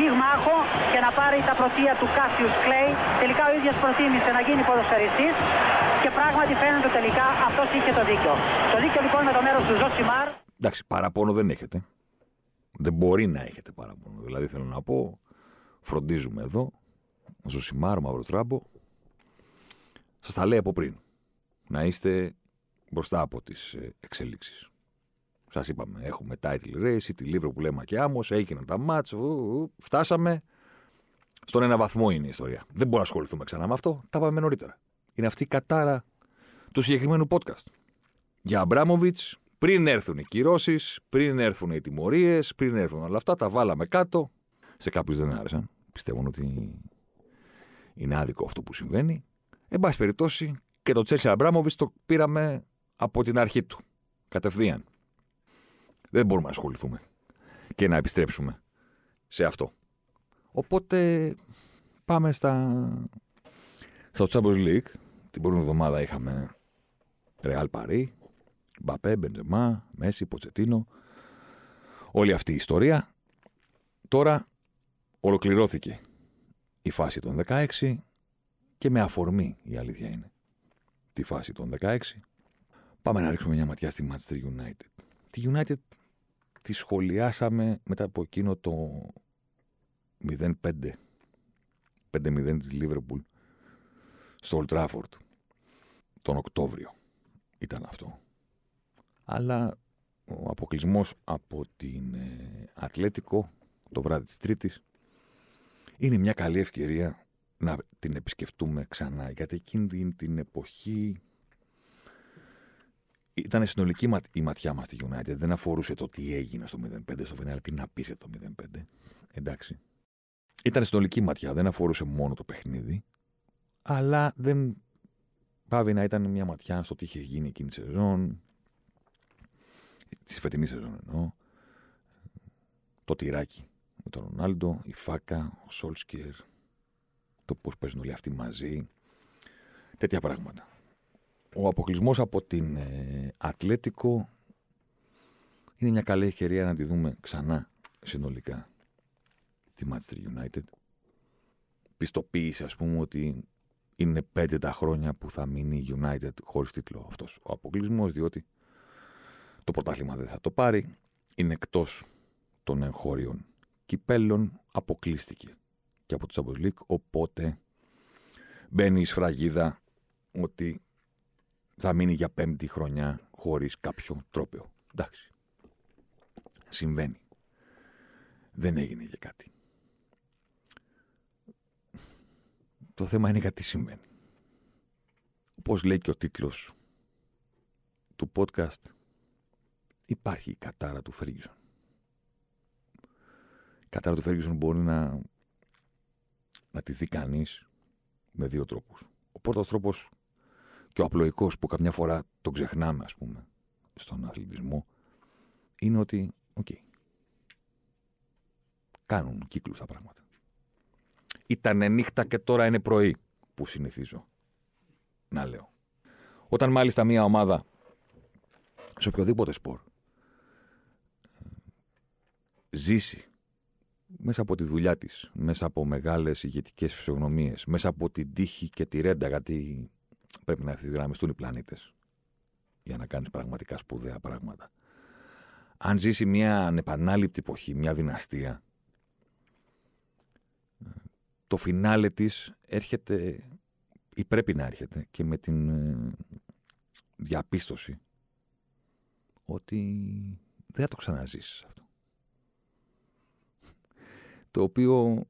πυγμάχο και να πάρει τα πρωτεία του Κάσιους Κλέη. Τελικά ο ίδιος προτίμησε να γίνει ποδοσφαιριστής και πράγματι φαίνεται τελικά αυτός είχε το δίκιο. Το δίκιο λοιπόν με το μέρος του Ζωσιμάρ. Εντάξει, παραπόνο δεν έχετε. Δεν μπορεί να έχετε παραπόνο. Δηλαδή θέλω να πω, φροντίζουμε εδώ, Ζωσιμάρ, Μαύρος Ράμπο. Σας τα λέει από πριν. Να είστε μπροστά από τις ε, εξελίξεις. Σας είπαμε, έχουμε title race, τη Λίβρο που λέμε και άμμος, έγιναν τα ματς, φτάσαμε. Στον ένα βαθμό είναι η ιστορία. Δεν μπορούμε να ασχοληθούμε ξανά με αυτό. Τα πάμε νωρίτερα. Είναι αυτή η κατάρα του συγκεκριμένου podcast. Για Αμπράμοβιτ, πριν έρθουν οι κυρώσεις, πριν έρθουν οι τιμωρίες, πριν έρθουν όλα αυτά, τα βάλαμε κάτω. Σε κάποιους δεν άρεσαν. Πιστεύουν ότι είναι άδικο αυτό που συμβαίνει. Εν πάση περιπτώσει, και το Τσέλσι Αμπράμοβιτ το πήραμε από την αρχή του. Κατευθείαν. Δεν μπορούμε να ασχοληθούμε και να επιστρέψουμε σε αυτό. Οπότε πάμε στα, στο Champions League. Την προηγούμενη εβδομάδα είχαμε Real Paris, Μπαπέ, Μπεντζεμά, Μέση, Ποτσετίνο. Όλη αυτή η ιστορία. Τώρα ολοκληρώθηκε η φάση των 16 και με αφορμή η αλήθεια είναι τη φάση των 16 πάμε να ρίξουμε μια ματιά στη Manchester United. Τη United τη σχολιάσαμε μετά από εκείνο το 0-5 5-0 της Liverpool στο Old Trafford. Τον Οκτώβριο ήταν αυτό. Αλλά ο αποκλεισμός από την ε, Ατλέτικο το βράδυ της Τρίτης είναι μια καλή ευκαιρία να την επισκεφτούμε ξανά. Γιατί εκείνη την εποχή ήταν συνολική η ματιά μας στη United. Δεν αφορούσε το τι έγινε στο 0-5 στο φινάλε, τι να πεις το 0-5. Εντάξει. Ήταν συνολική ματιά, δεν αφορούσε μόνο το παιχνίδι, αλλά δεν πάβει να ήταν μια ματιά στο τι είχε γίνει εκείνη τη σεζόν, της φετινής σεζόν εννοώ, το τυράκι με τον Ρονάλντο, η Φάκα, ο Σόλσκερ, το πώς παίζουν όλοι αυτοί μαζί, τέτοια πράγματα. Ο αποκλεισμός από την ε, Ατλέτικο είναι μια καλή ευκαιρία να τη δούμε ξανά συνολικά τη Manchester United. Πιστοποίησε ας πούμε ότι είναι πέντε τα χρόνια που θα μείνει η United χωρίς τίτλο αυτός ο αποκλεισμός, διότι το πρωτάθλημα δεν θα το πάρει, είναι εκτός των εγχώριων κυπέλων, αποκλείστηκε και από το Champions League, οπότε μπαίνει η σφραγίδα ότι θα μείνει για πέμπτη χρονιά χωρίς κάποιο τρόπαιο. Εντάξει. Συμβαίνει. Δεν έγινε για κάτι. Το θέμα είναι κάτι συμβαίνει. Όπως λέει και ο τίτλος του podcast, υπάρχει η κατάρα του Φέργισον. Η κατάρα του Φέργισον μπορεί να, να τη δει κανείς με δύο τρόπους. Ο πρώτος τρόπος και ο απλοϊκός που καμιά φορά τον ξεχνάμε, ας πούμε, στον αθλητισμό, είναι ότι, OK, okay, κάνουν κύκλους τα πράγματα. Ήταν νύχτα και τώρα είναι πρωί που συνηθίζω να λέω. Όταν μάλιστα μια ομάδα σε οποιοδήποτε σπορ ζήσει μέσα από τη δουλειά της, μέσα από μεγάλες ηγετικές φυσιογνωμίες, μέσα από την τύχη και τη ρέντα, γιατί πρέπει να ευθυγραμμιστούν οι πλανήτες για να κάνεις πραγματικά σπουδαία πράγματα. Αν ζήσει μια ανεπανάληπτη εποχή, μια δυναστεία, το φινάλε της έρχεται ή πρέπει να έρχεται και με την ε, διαπίστωση ότι δεν θα το ξαναζήσεις αυτό. Το οποίο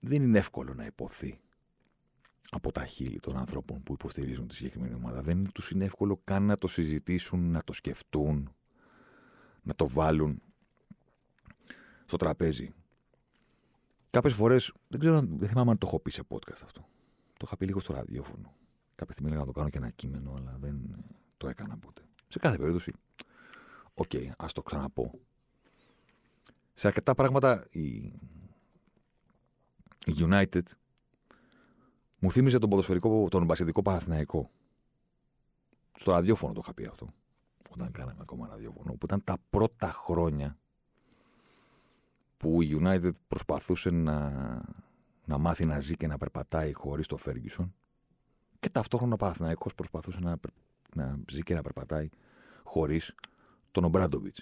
δεν είναι εύκολο να υποθεί από τα χείλη των ανθρώπων που υποστηρίζουν τη συγκεκριμένη ομάδα. Δεν τους είναι εύκολο καν να το συζητήσουν, να το σκεφτούν, να το βάλουν στο τραπέζι. Κάποιες φορές, δεν ξέρω, δεν θυμάμαι αν το έχω πει σε podcast αυτό. Το είχα πει λίγο στο ραδιόφωνο. Κάποια στιγμή έλεγα να το κάνω και ένα κείμενο, αλλά δεν το έκανα ποτέ. Σε κάθε περίπτωση, OK, okay, ας το ξαναπώ. Σε αρκετά πράγματα η, η United μου θύμιζε τον ποδοσφαιρικό, τον μπασκετικό Παναθηναϊκό. Στο ραδιόφωνο το είχα πει αυτό. Όταν κάναμε ακόμα ραδιόφωνο. Που ήταν τα πρώτα χρόνια που η United προσπαθούσε να, να μάθει να ζει και να περπατάει χωρίς το Ferguson. Και ταυτόχρονα ο Παναθηναϊκός προσπαθούσε να, να ζει και να περπατάει χωρίς τον Ομπράντοβιτ.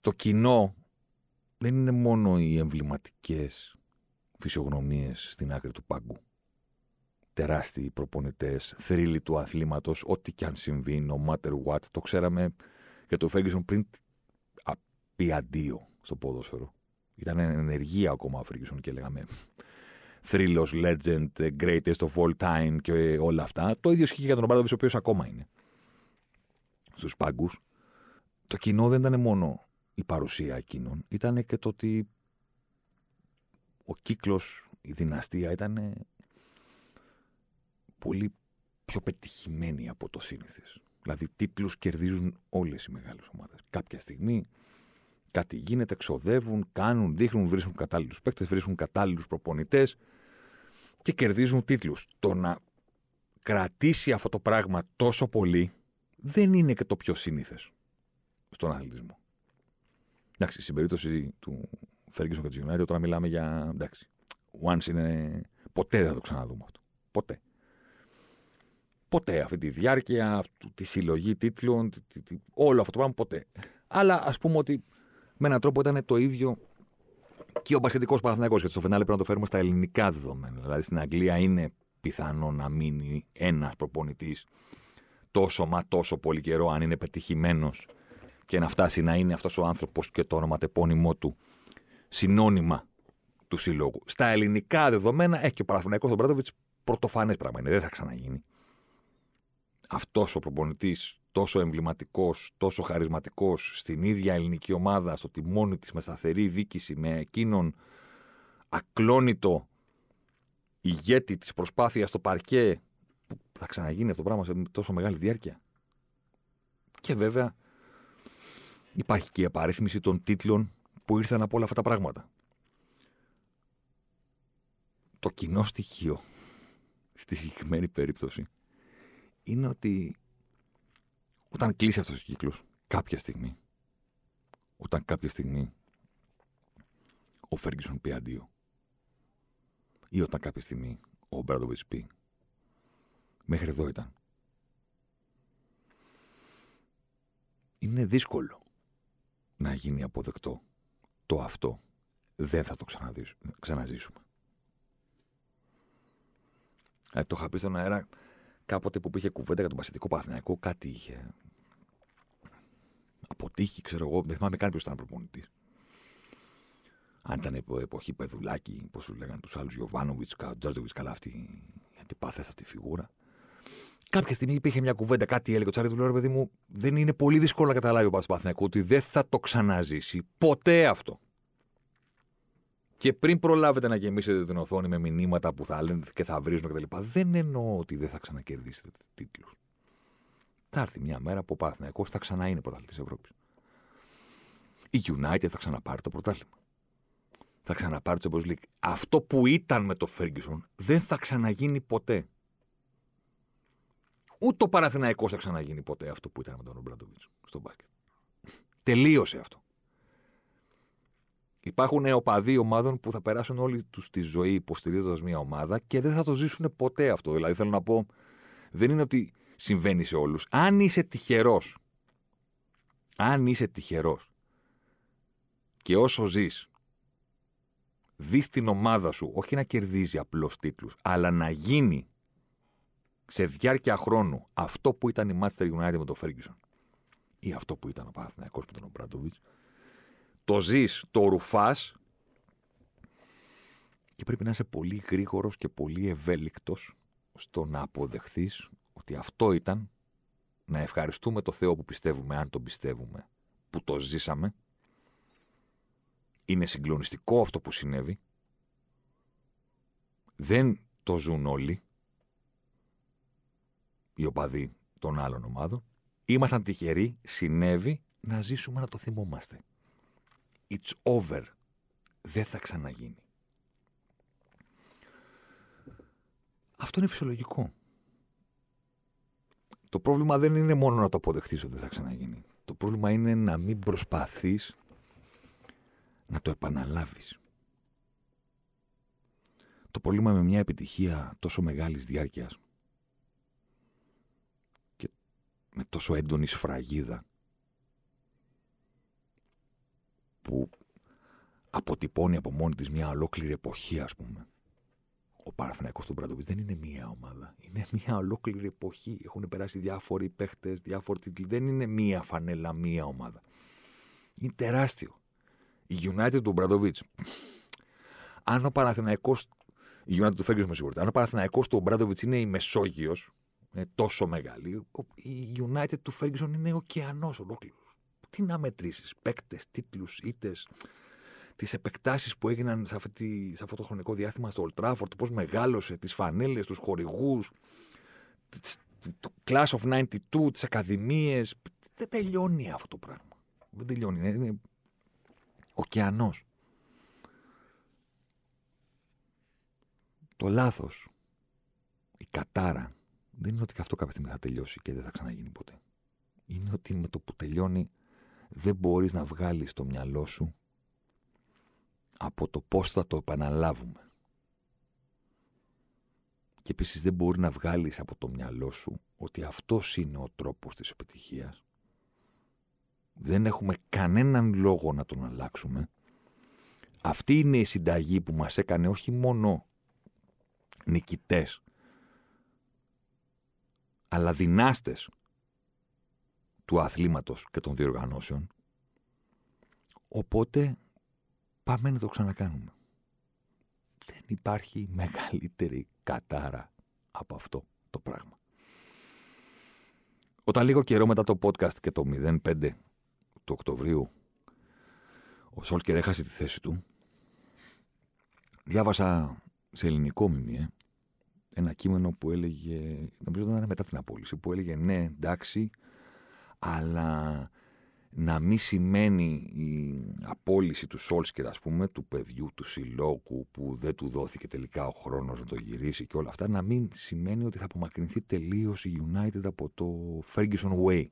Το κοινό δεν είναι μόνο οι εμβληματικές φυσιογνωμίες στην άκρη του πάγκου τεράστιοι προπονητές, θρύλοι του αθλήματος, ό,τι και αν συμβεί, no matter what. Το ξέραμε για το Ferguson πριν πει αντίο στο ποδόσφαιρο. Ήταν ενεργεία ακόμα ο Ferguson και λέγαμε θρύλος, legend, greatest of all time και όλα αυτά. Το ίδιο ισχύει για τον Ομπράδοβιτ, ο οποίος ακόμα είναι στους πάγκους. Το κοινό δεν ήταν μόνο η παρουσία εκείνων, ήταν και το ότι ο κύκλος, η δυναστεία ήταν πολύ πιο πετυχημένοι από το σύνηθε. Δηλαδή, τίτλους κερδίζουν όλες οι μεγάλες ομάδες. Κάποια στιγμή κάτι γίνεται, ξοδεύουν, κάνουν, δείχνουν, βρίσκουν κατάλληλους παίκτες, βρίσκουν κατάλληλους προπονητές και κερδίζουν τίτλους. Το να κρατήσει αυτό το πράγμα τόσο πολύ δεν είναι και το πιο σύνηθες στον αθλητισμό. Εντάξει, στην περίπτωση του Ferguson και του United, τώρα μιλάμε για. Εντάξει, once είναι. Ποτέ δεν θα το ξαναδούμε αυτό. Ποτέ ποτέ αυτή τη διάρκεια, τη συλλογή τίτλων, όλο αυτό το πράγμα ποτέ. Αλλά ας πούμε ότι με έναν τρόπο ήταν το ίδιο και ο Πασχετικό Παναθυνακό. Γιατί στο φινάλε πρέπει να το φέρουμε στα ελληνικά δεδομένα. Δηλαδή στην Αγγλία είναι πιθανό να μείνει ένας προπονητής τόσο μα τόσο πολύ καιρό, αν είναι πετυχημένος και να φτάσει να είναι αυτός ο άνθρωπος και το ονοματεπώνυμό του συνώνυμα του συλλόγου. Στα ελληνικά δεδομένα έχει και ο Παναθυνακό τον Μπράτοβιτ πρωτοφανές πράγμα είναι. Δεν θα ξαναγίνει αυτός ο προπονητής τόσο εμβληματικός, τόσο χαρισματικός στην ίδια ελληνική ομάδα, στο τιμόνι της με σταθερή δίκηση, με εκείνον ακλόνητο ηγέτη της προσπάθειας στο παρκέ, που θα ξαναγίνει αυτό το πράγμα σε τόσο μεγάλη διάρκεια. Και βέβαια υπάρχει και η απαρίθμηση των τίτλων που ήρθαν από όλα αυτά τα πράγματα. Το κοινό στοιχείο στη συγκεκριμένη περίπτωση είναι ότι όταν κλείσει αυτός ο κύκλος κάποια στιγμή, όταν κάποια στιγμή ο Φέργκισον πει αντίο ή όταν κάποια στιγμή ο Μπράντοβιτς πει μέχρι εδώ ήταν. Είναι δύσκολο να γίνει αποδεκτό το αυτό. Δεν θα το ξαναζήσουμε. Ε, το είχα πει στον αέρα κάποτε που είχε κουβέντα για τον Πασχετικό Παθηναϊκό, κάτι είχε αποτύχει, ξέρω εγώ. Δεν θυμάμαι καν ποιος ήταν προπονητής. Αν ήταν εποχή Πεδουλάκη, πώς του λέγανε τους άλλους, Γιωβάνοβιτς, Τζόρτζοβιτ, καλά αυτή η αντιπάθεστα φιγούρα. Κάποια στιγμή υπήρχε μια κουβέντα, κάτι έλεγε ο Τσάρι του λέω, παιδί μου, δεν είναι πολύ δύσκολο να καταλάβει ο Πασπαθηναϊκό ότι δεν θα το ξαναζήσει ποτέ αυτό. Και πριν προλάβετε να γεμίσετε την οθόνη με μηνύματα που θα λένε και θα βρίζουν κτλ., δεν εννοώ ότι δεν θα ξανακερδίσετε τίτλους. Θα έρθει μια μέρα που ο Παναθυναϊκό θα ξανά είναι πρωταθλητής Ευρώπης. Η United θα ξαναπάρει το πρωτάθλημα. Θα ξαναπάρει το Champions League. Αυτό που ήταν με το Ferguson δεν θα ξαναγίνει ποτέ. Ούτε ο Παναθηναϊκός θα ξαναγίνει ποτέ αυτό που ήταν με τον Ομπράντοβιτ στον μπάκετ. Τελείωσε αυτό. Υπάρχουν οπαδοί ομάδων που θα περάσουν όλη τους τη ζωή υποστηρίζοντας μια ομάδα και δεν θα το ζήσουν ποτέ αυτό. Δηλαδή, θέλω να πω, δεν είναι ότι συμβαίνει σε όλους. Αν είσαι τυχερός, αν είσαι τυχερός και όσο ζεις, δεις την ομάδα σου όχι να κερδίζει απλώς τίτλους, αλλά να γίνει σε διάρκεια χρόνου αυτό που ήταν η Manchester United με τον Ferguson ή αυτό που ήταν ο Παναθηναϊκός με τον Ομπράντοβιτ, το ζεις, το ρουφάς. Και πρέπει να είσαι πολύ γρήγορος και πολύ ευέλικτος στο να αποδεχθείς ότι αυτό ήταν να ευχαριστούμε το Θεό που πιστεύουμε, αν τον πιστεύουμε, που το ζήσαμε. Είναι συγκλονιστικό αυτό που συνέβη. Δεν το ζουν όλοι. οι οπαδοί των άλλων ομάδων. Ήμασταν τυχεροί, συνέβη, να ζήσουμε να το θυμόμαστε. It's over. Δεν θα ξαναγίνει. Αυτό είναι φυσιολογικό. Το πρόβλημα δεν είναι μόνο να το αποδεχτείς ότι δεν θα ξαναγίνει. Το πρόβλημα είναι να μην προσπαθείς να το επαναλάβεις. Το πρόβλημα με μια επιτυχία τόσο μεγάλης διάρκειας και με τόσο έντονη σφραγίδα που αποτυπώνει από μόνη της μια ολόκληρη εποχή ας πούμε ο Παναθηναϊκός του Μπραντοβιτ δεν είναι μία ομάδα. Είναι μία ολόκληρη εποχή. Έχουν περάσει διάφοροι παίχτες, διάφοροι τίτλοι. Δεν είναι μία φανέλα, μία ομάδα. Είναι τεράστιο. Η United του Μπραντοβιτ. Αν ο Παναθηναϊκό. Η United του Φέγγιο, με συγχωρείτε. Αν ο Παναθηναϊκός του Μπραντοβιτ είναι η Μεσόγειος, είναι τόσο μεγάλη, η United του Ferguson είναι ωκεανός ολόκληρος. Τι να μετρήσεις, παίκτες, τίτλους, είτε τις επεκτάσεις που έγιναν σε, αυτή, σε αυτό το χρονικό διάστημα στο Old Trafford, πώς μεγάλωσε, τις φανέλες, τους χορηγούς, το Class of 92, τις ακαδημίες. Δεν τελειώνει αυτό το πράγμα. Δεν τελειώνει. Είναι, είναι ωκεανός. Το λάθος, η κατάρα, δεν είναι ότι αυτό κάποια στιγμή θα τελειώσει και δεν θα ξαναγίνει ποτέ. Είναι ότι με το που τελειώνει δεν μπορείς να βγάλεις το μυαλό σου από το πώς θα το επαναλάβουμε. Και επίσης δεν μπορεί να βγάλεις από το μυαλό σου ότι αυτός είναι ο τρόπος της επιτυχίας. Δεν έχουμε κανέναν λόγο να τον αλλάξουμε. Αυτή είναι η συνταγή που μας έκανε όχι μόνο νικητές, αλλά δυνάστες του αθλήματος και των διοργανώσεων. Οπότε πάμε να το ξανακάνουμε. Δεν υπάρχει μεγαλύτερη κατάρα από αυτό το πράγμα. Όταν λίγο καιρό μετά το podcast και το 05 του Οκτωβρίου ο Σόλκερ έχασε τη θέση του, διάβασα σε ελληνικό μιμιέ ένα κείμενο που έλεγε, νομίζω ότι ήταν μετά την απόλυση, που έλεγε ναι εντάξει, αλλά να μην σημαίνει η απόλυση του Σόλσκερ, ας πούμε, του παιδιού, του συλλόγου που δεν του δόθηκε τελικά ο χρόνος να το γυρίσει και όλα αυτά, να μην σημαίνει ότι θα απομακρυνθεί τελείως η United από το Ferguson Way.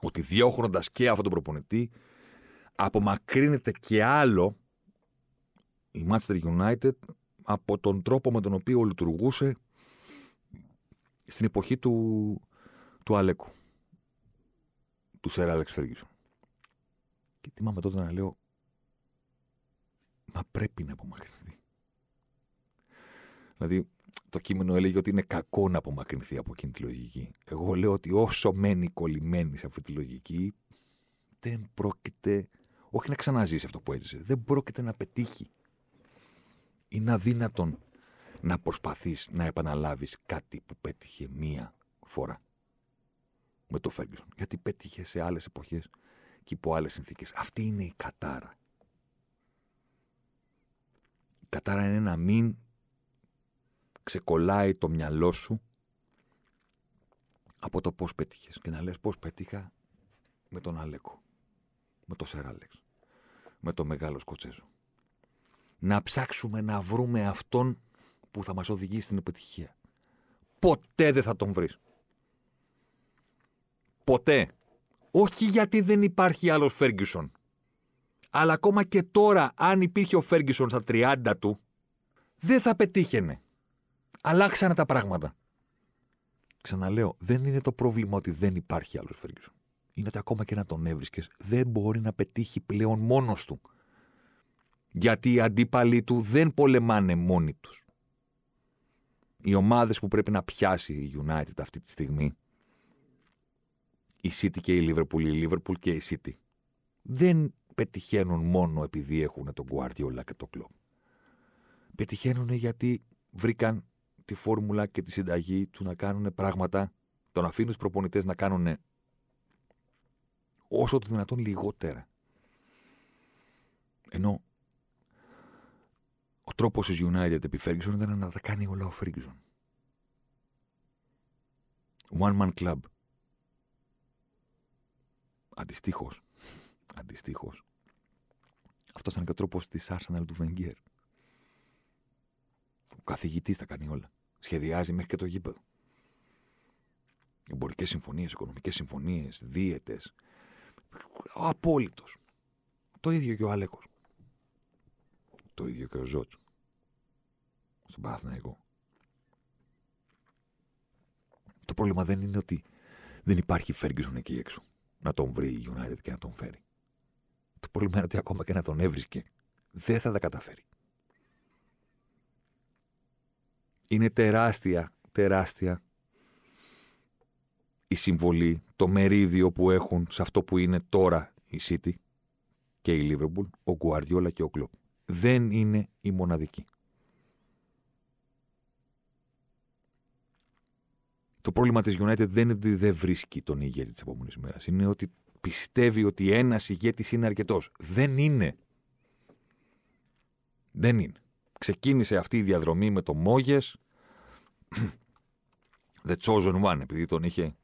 Ότι διώχνοντας και αυτόν τον προπονητή, απομακρύνεται και άλλο η Manchester United από τον τρόπο με τον οποίο λειτουργούσε στην εποχή του, του Αλέκου του Σερ Άλεξ Φέργισον. Και θυμάμαι τότε να λέω, μα πρέπει να απομακρυνθεί. Δηλαδή, το κείμενο έλεγε ότι είναι κακό να απομακρυνθεί από εκείνη τη λογική. Εγώ λέω ότι όσο μένει κολλημένης σε αυτή τη λογική, δεν πρόκειται, όχι να ξαναζήσει αυτό που έζησε, δεν πρόκειται να πετύχει. Είναι αδύνατον να προσπαθείς να επαναλάβεις κάτι που πέτυχε μία φορά με το Ferguson. Γιατί πέτυχε σε άλλες εποχές και υπό άλλες συνθήκες. Αυτή είναι η κατάρα. Η κατάρα είναι να μην ξεκολλάει το μυαλό σου από το πώς πέτυχες και να λες πώς πέτυχα με τον Αλέκο, με τον Σεράλεξ, με τον Μεγάλο Σκοτσέζο. Να ψάξουμε να βρούμε αυτόν που θα μας οδηγήσει στην επιτυχία. Ποτέ δεν θα τον βρεις. Ποτέ. Όχι γιατί δεν υπάρχει άλλο Φέργκισον. Αλλά ακόμα και τώρα, αν υπήρχε ο Φέργκισον στα 30 του, δεν θα πετύχαινε. Αλλάξανε τα πράγματα. Ξαναλέω, δεν είναι το πρόβλημα ότι δεν υπάρχει άλλος Φέργκισον. Είναι ότι ακόμα και να τον έβρισκες, δεν μπορεί να πετύχει πλέον μόνος του. Γιατί οι αντίπαλοι του δεν πολεμάνε μόνοι τους. Οι ομάδες που πρέπει να πιάσει η United αυτή τη στιγμή η City και η Liverpool, η Liverpool και η City. Δεν πετυχαίνουν μόνο επειδή έχουν τον Guardiola και το κλοπ. Πετυχαίνουν γιατί βρήκαν τη φόρμουλα και τη συνταγή του να κάνουν πράγματα, τον αφήνουν του προπονητές να κάνουν όσο το δυνατόν λιγότερα. Ενώ ο τρόπος της United επί Ferguson ήταν να τα κάνει όλα ο Ferguson. One man club. Αντιστοίχως. Αντιστοίχως. Αυτός ήταν και ο τρόπος της Arsenal του Βενγκέρ. Ο καθηγητής τα κάνει όλα. Σχεδιάζει μέχρι και το γήπεδο. Εμπορικές συμφωνίες, οικονομικές συμφωνίες, δίαιτες. Ο απόλυτος. Το ίδιο και ο Αλέκος. Το ίδιο και ο Ζότ. Στον Παναθηναϊκό. Το πρόβλημα δεν είναι ότι δεν υπάρχει Φέργκισον εκεί έξω να τον βρει η United και να τον φέρει. Το πρόβλημα είναι ότι ακόμα και να τον έβρισκε, δεν θα τα καταφέρει. Είναι τεράστια, τεράστια η συμβολή, το μερίδιο που έχουν σε αυτό που είναι τώρα η City και η Liverpool, ο Guardiola και ο Klopp. Δεν είναι η μοναδική. Το πρόβλημα της United δεν είναι ότι δεν βρίσκει τον ηγέτη της επόμενης μέρα. Είναι ότι πιστεύει ότι ένας ηγέτης είναι αρκετός. Δεν είναι. Δεν είναι. Ξεκίνησε αυτή η διαδρομή με το Μόγες. The chosen one, επειδή τον είχε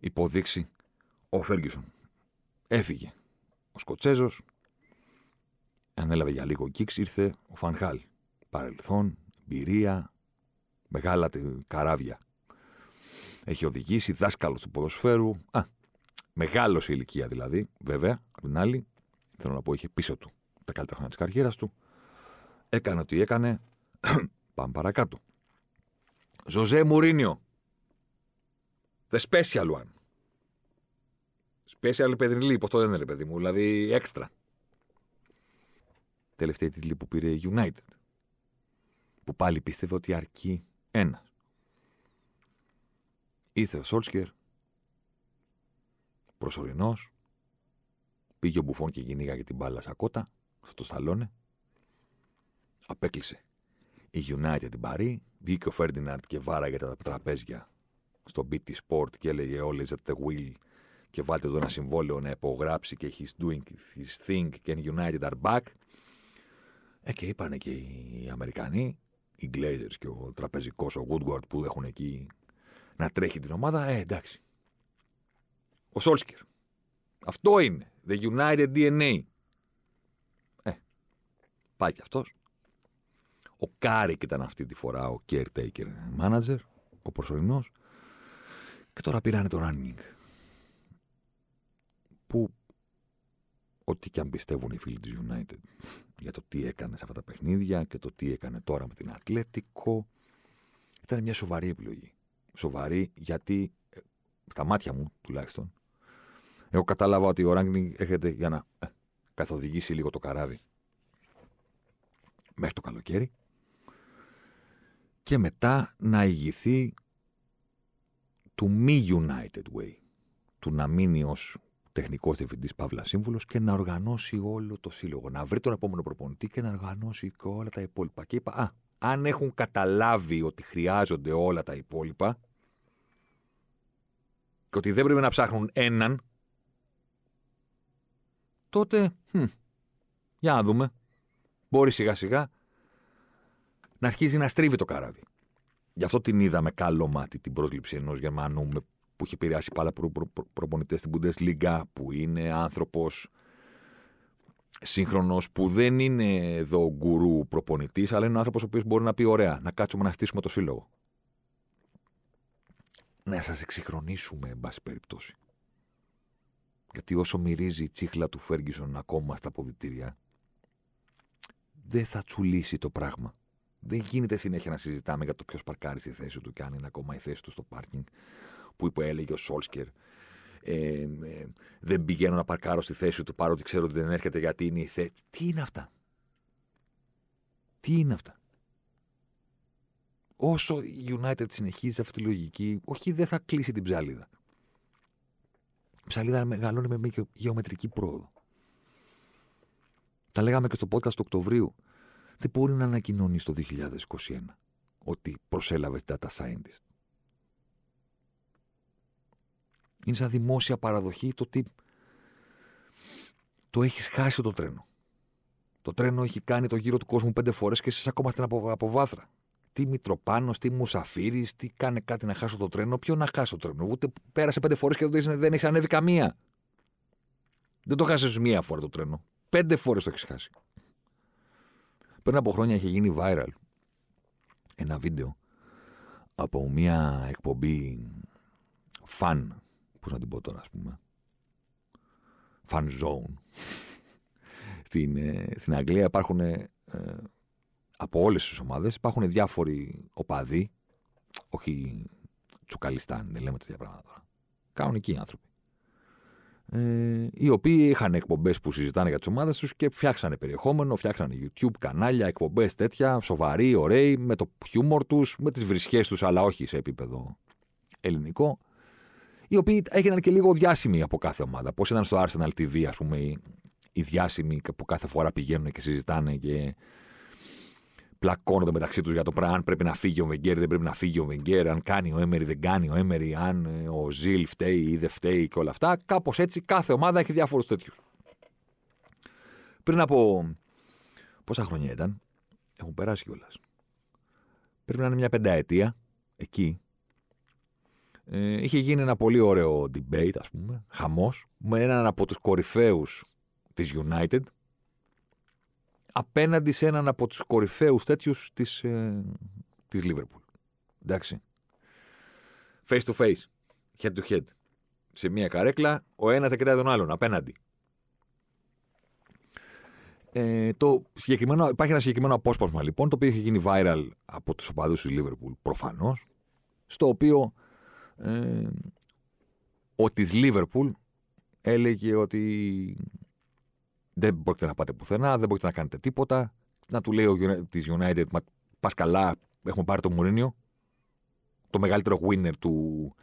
υποδείξει ο Φέργκισον. Έφυγε ο Σκοτσέζος. Ανέλαβε για λίγο κίξ, ήρθε ο Φανχάλ. Παρελθόν, εμπειρία, μεγάλα καράβια. Έχει οδηγήσει δάσκαλος του ποδοσφαίρου. Α, μεγάλος σε ηλικία δηλαδή, βέβαια. Απ' την άλλη, θέλω να πω, είχε πίσω του τα καλύτερα χρόνια της καριέρας του. Έκανε ό,τι έκανε. Πάμε παρακάτω. Ζωζέ Μουρίνιο. The special one. Special παιδριλή, πώ το λένε, ρε παιδί μου, δηλαδή έξτρα. Τελευταία τίτλη που πήρε United. Που πάλι πίστευε ότι αρκεί ένα. Ήρθε ο Σόλσκερ, προσωρινός, πήγε ο Μπουφόν και κυνήγαγε την μπάλα σακότα, στο σταλόνε. Απέκλεισε η United την Παρή, βγήκε ο Φέρντιναντ και βάραγε τα τραπέζια στο BT Sport και έλεγε Always at the wheel και βάλτε εδώ ένα συμβόλαιο να υπογράψει και he's doing his thing και United are back. Ε, και είπανε και οι Αμερικανοί, οι Glazers και ο τραπεζικός, ο Woodward που έχουν εκεί να τρέχει την ομάδα, ε, εντάξει. Ο Σόλσκερ. Αυτό είναι. The United DNA. Ε, πάει κι αυτός. Ο Κάρικ ήταν αυτή τη φορά ο caretaker manager, ο προσωρινός. Και τώρα πήρανε το running. Που ό,τι και αν πιστεύουν οι φίλοι της United για το τι έκανε σε αυτά τα παιχνίδια και το τι έκανε τώρα με την Ατλέτικο, ήταν μια σοβαρή επιλογή. Σοβαρή γιατί, ε, στα μάτια μου τουλάχιστον, εγώ κατάλαβα ότι ο Ράγκνινγκ έρχεται για να ε, καθοδηγήσει λίγο το καράβι μέχρι το καλοκαίρι και μετά να ηγηθεί του μη United Way, του να μείνει ως τεχνικός διευθυντής Παύλας Σύμβουλος και να οργανώσει όλο το σύλλογο. Να βρει τον επόμενο προπονητή και να οργανώσει και όλα τα υπόλοιπα. Και είπα, Α, αν έχουν καταλάβει ότι χρειάζονται όλα τα υπόλοιπα και ότι δεν πρέπει να ψάχνουν έναν, τότε, hm, για να δούμε, μπορεί σιγά σιγά να αρχίζει να στρίβει το καράβι. Γι' αυτό την είδαμε καλό μάτι την πρόσληψη ενός Γερμανού που έχει επηρεάσει πάρα προ, προ, προ, προπονητές στην Bundesliga, που είναι άνθρωπος σύγχρονος, που δεν είναι εδώ γκουρού προπονητής, αλλά είναι άνθρωπος ο οποίος μπορεί να πει: Ωραία, να κάτσουμε να στήσουμε το σύλλογο. Να σας εξυγχρονίσουμε, εν πάση περιπτώσει. Γιατί όσο μυρίζει η τσίχλα του Φέργκισον ακόμα στα ποδητήρια, δεν θα τσουλήσει το πράγμα. Δεν γίνεται συνέχεια να συζητάμε για το ποιος παρκάρει στη θέση του και αν είναι ακόμα η θέση του στο πάρκινγκ που είπε, έλεγε ο Σόλσκερ. Ε, ε, δεν πηγαίνω να παρκάρω στη θέση του παρότι ξέρω ότι δεν έρχεται γιατί είναι η θέση. Τι είναι αυτά; Τι είναι αυτά; Όσο η United συνεχίζει αυτή τη λογική, όχι δεν θα κλείσει την ψαλίδα. Η ψαλίδα μεγαλώνει με μια γεωμετρική πρόοδο. Τα λέγαμε και στο podcast του Οκτωβρίου δεν μπορεί να ανακοινώνει το 2021 ότι προσέλαβε data scientist; Είναι σαν δημόσια παραδοχή το ότι το έχεις χάσει το τρένο. Το τρένο έχει κάνει το γύρο του κόσμου πέντε φορές και εσύ ακόμα στην αποβάθρα. τι Μητροπάνος, τι Μουσαφίρης, τι κάνε κάτι να χάσω το τρένο. Ποιο να χάσω το τρένο. Ούτε πέρασε πέντε φορές και δεν έχει ανέβει καμία. Δεν το χάσει μία φορά το τρένο. Πέντε φορές το έχεις χάσει. Πριν από χρόνια είχε γίνει viral ένα βίντεο από μια εκπομπή φαν, πώς να την πω τώρα ας πούμε, fan zone. στην, ε, στην Αγγλία υπάρχουν ε, από όλες τις ομάδες υπάρχουν διάφοροι οπαδοί, όχι τσουκαλιστάν, δεν λέμε τέτοια πράγματα τώρα. Κανονικοί άνθρωποι ε, οι οποίοι είχαν εκπομπές που συζητάνε για τις ομάδες τους και φτιάξανε περιεχόμενο, φτιάξανε YouTube κανάλια, εκπομπές τέτοια, σοβαροί, ωραίοι, με το χιούμορ τους, με τις βρισχές τους, αλλά όχι σε επίπεδο ελληνικό. Οι οποίοι έγιναν και λίγο διάσημοι από κάθε ομάδα. Πώς ήταν στο Arsenal TV, ας πούμε, οι διάσημοι που κάθε φορά πηγαίνουν και συζητάνε και πλακώνονται μεταξύ τους για το πράγμα. Αν πρέπει να φύγει ο Βεγγέρ, δεν πρέπει να φύγει ο Βεγγέρ. Αν κάνει ο Έμερι, δεν κάνει ο Έμερι. Αν ε, ο Ζιλ φταίει ή δεν φταίει και όλα αυτά. Κάπως έτσι κάθε ομάδα έχει διάφορους τέτοιους. Πριν από. Πόσα χρόνια ήταν, έχουν περάσει κιόλας. Πρέπει να είναι μια πενταετία εκεί. Ε, είχε γίνει ένα πολύ ωραίο debate, ας πούμε, χαμός, με έναν από τους κορυφαίους της United, απέναντι σε έναν από τους κορυφαίους τέτοιους της, ε, της Liverpool. Εντάξει. Face to face. Head to head. Σε μία καρέκλα, ο ένας θα κοιτάει τον άλλον, απέναντι. Ε, το συγκεκριμένο, υπάρχει ένα συγκεκριμένο απόσπασμα λοιπόν, το οποίο έχει γίνει viral από τους οπαδούς της Liverpool, προφανώς, στο οποίο ε, ο της Liverpool έλεγε ότι δεν μπορείτε να πάτε πουθενά, δεν μπορείτε να κάνετε τίποτα. Να του λέει ο της United, μα πας καλά, έχουμε πάρει το Μουρίνιο. Το μεγαλύτερο winner του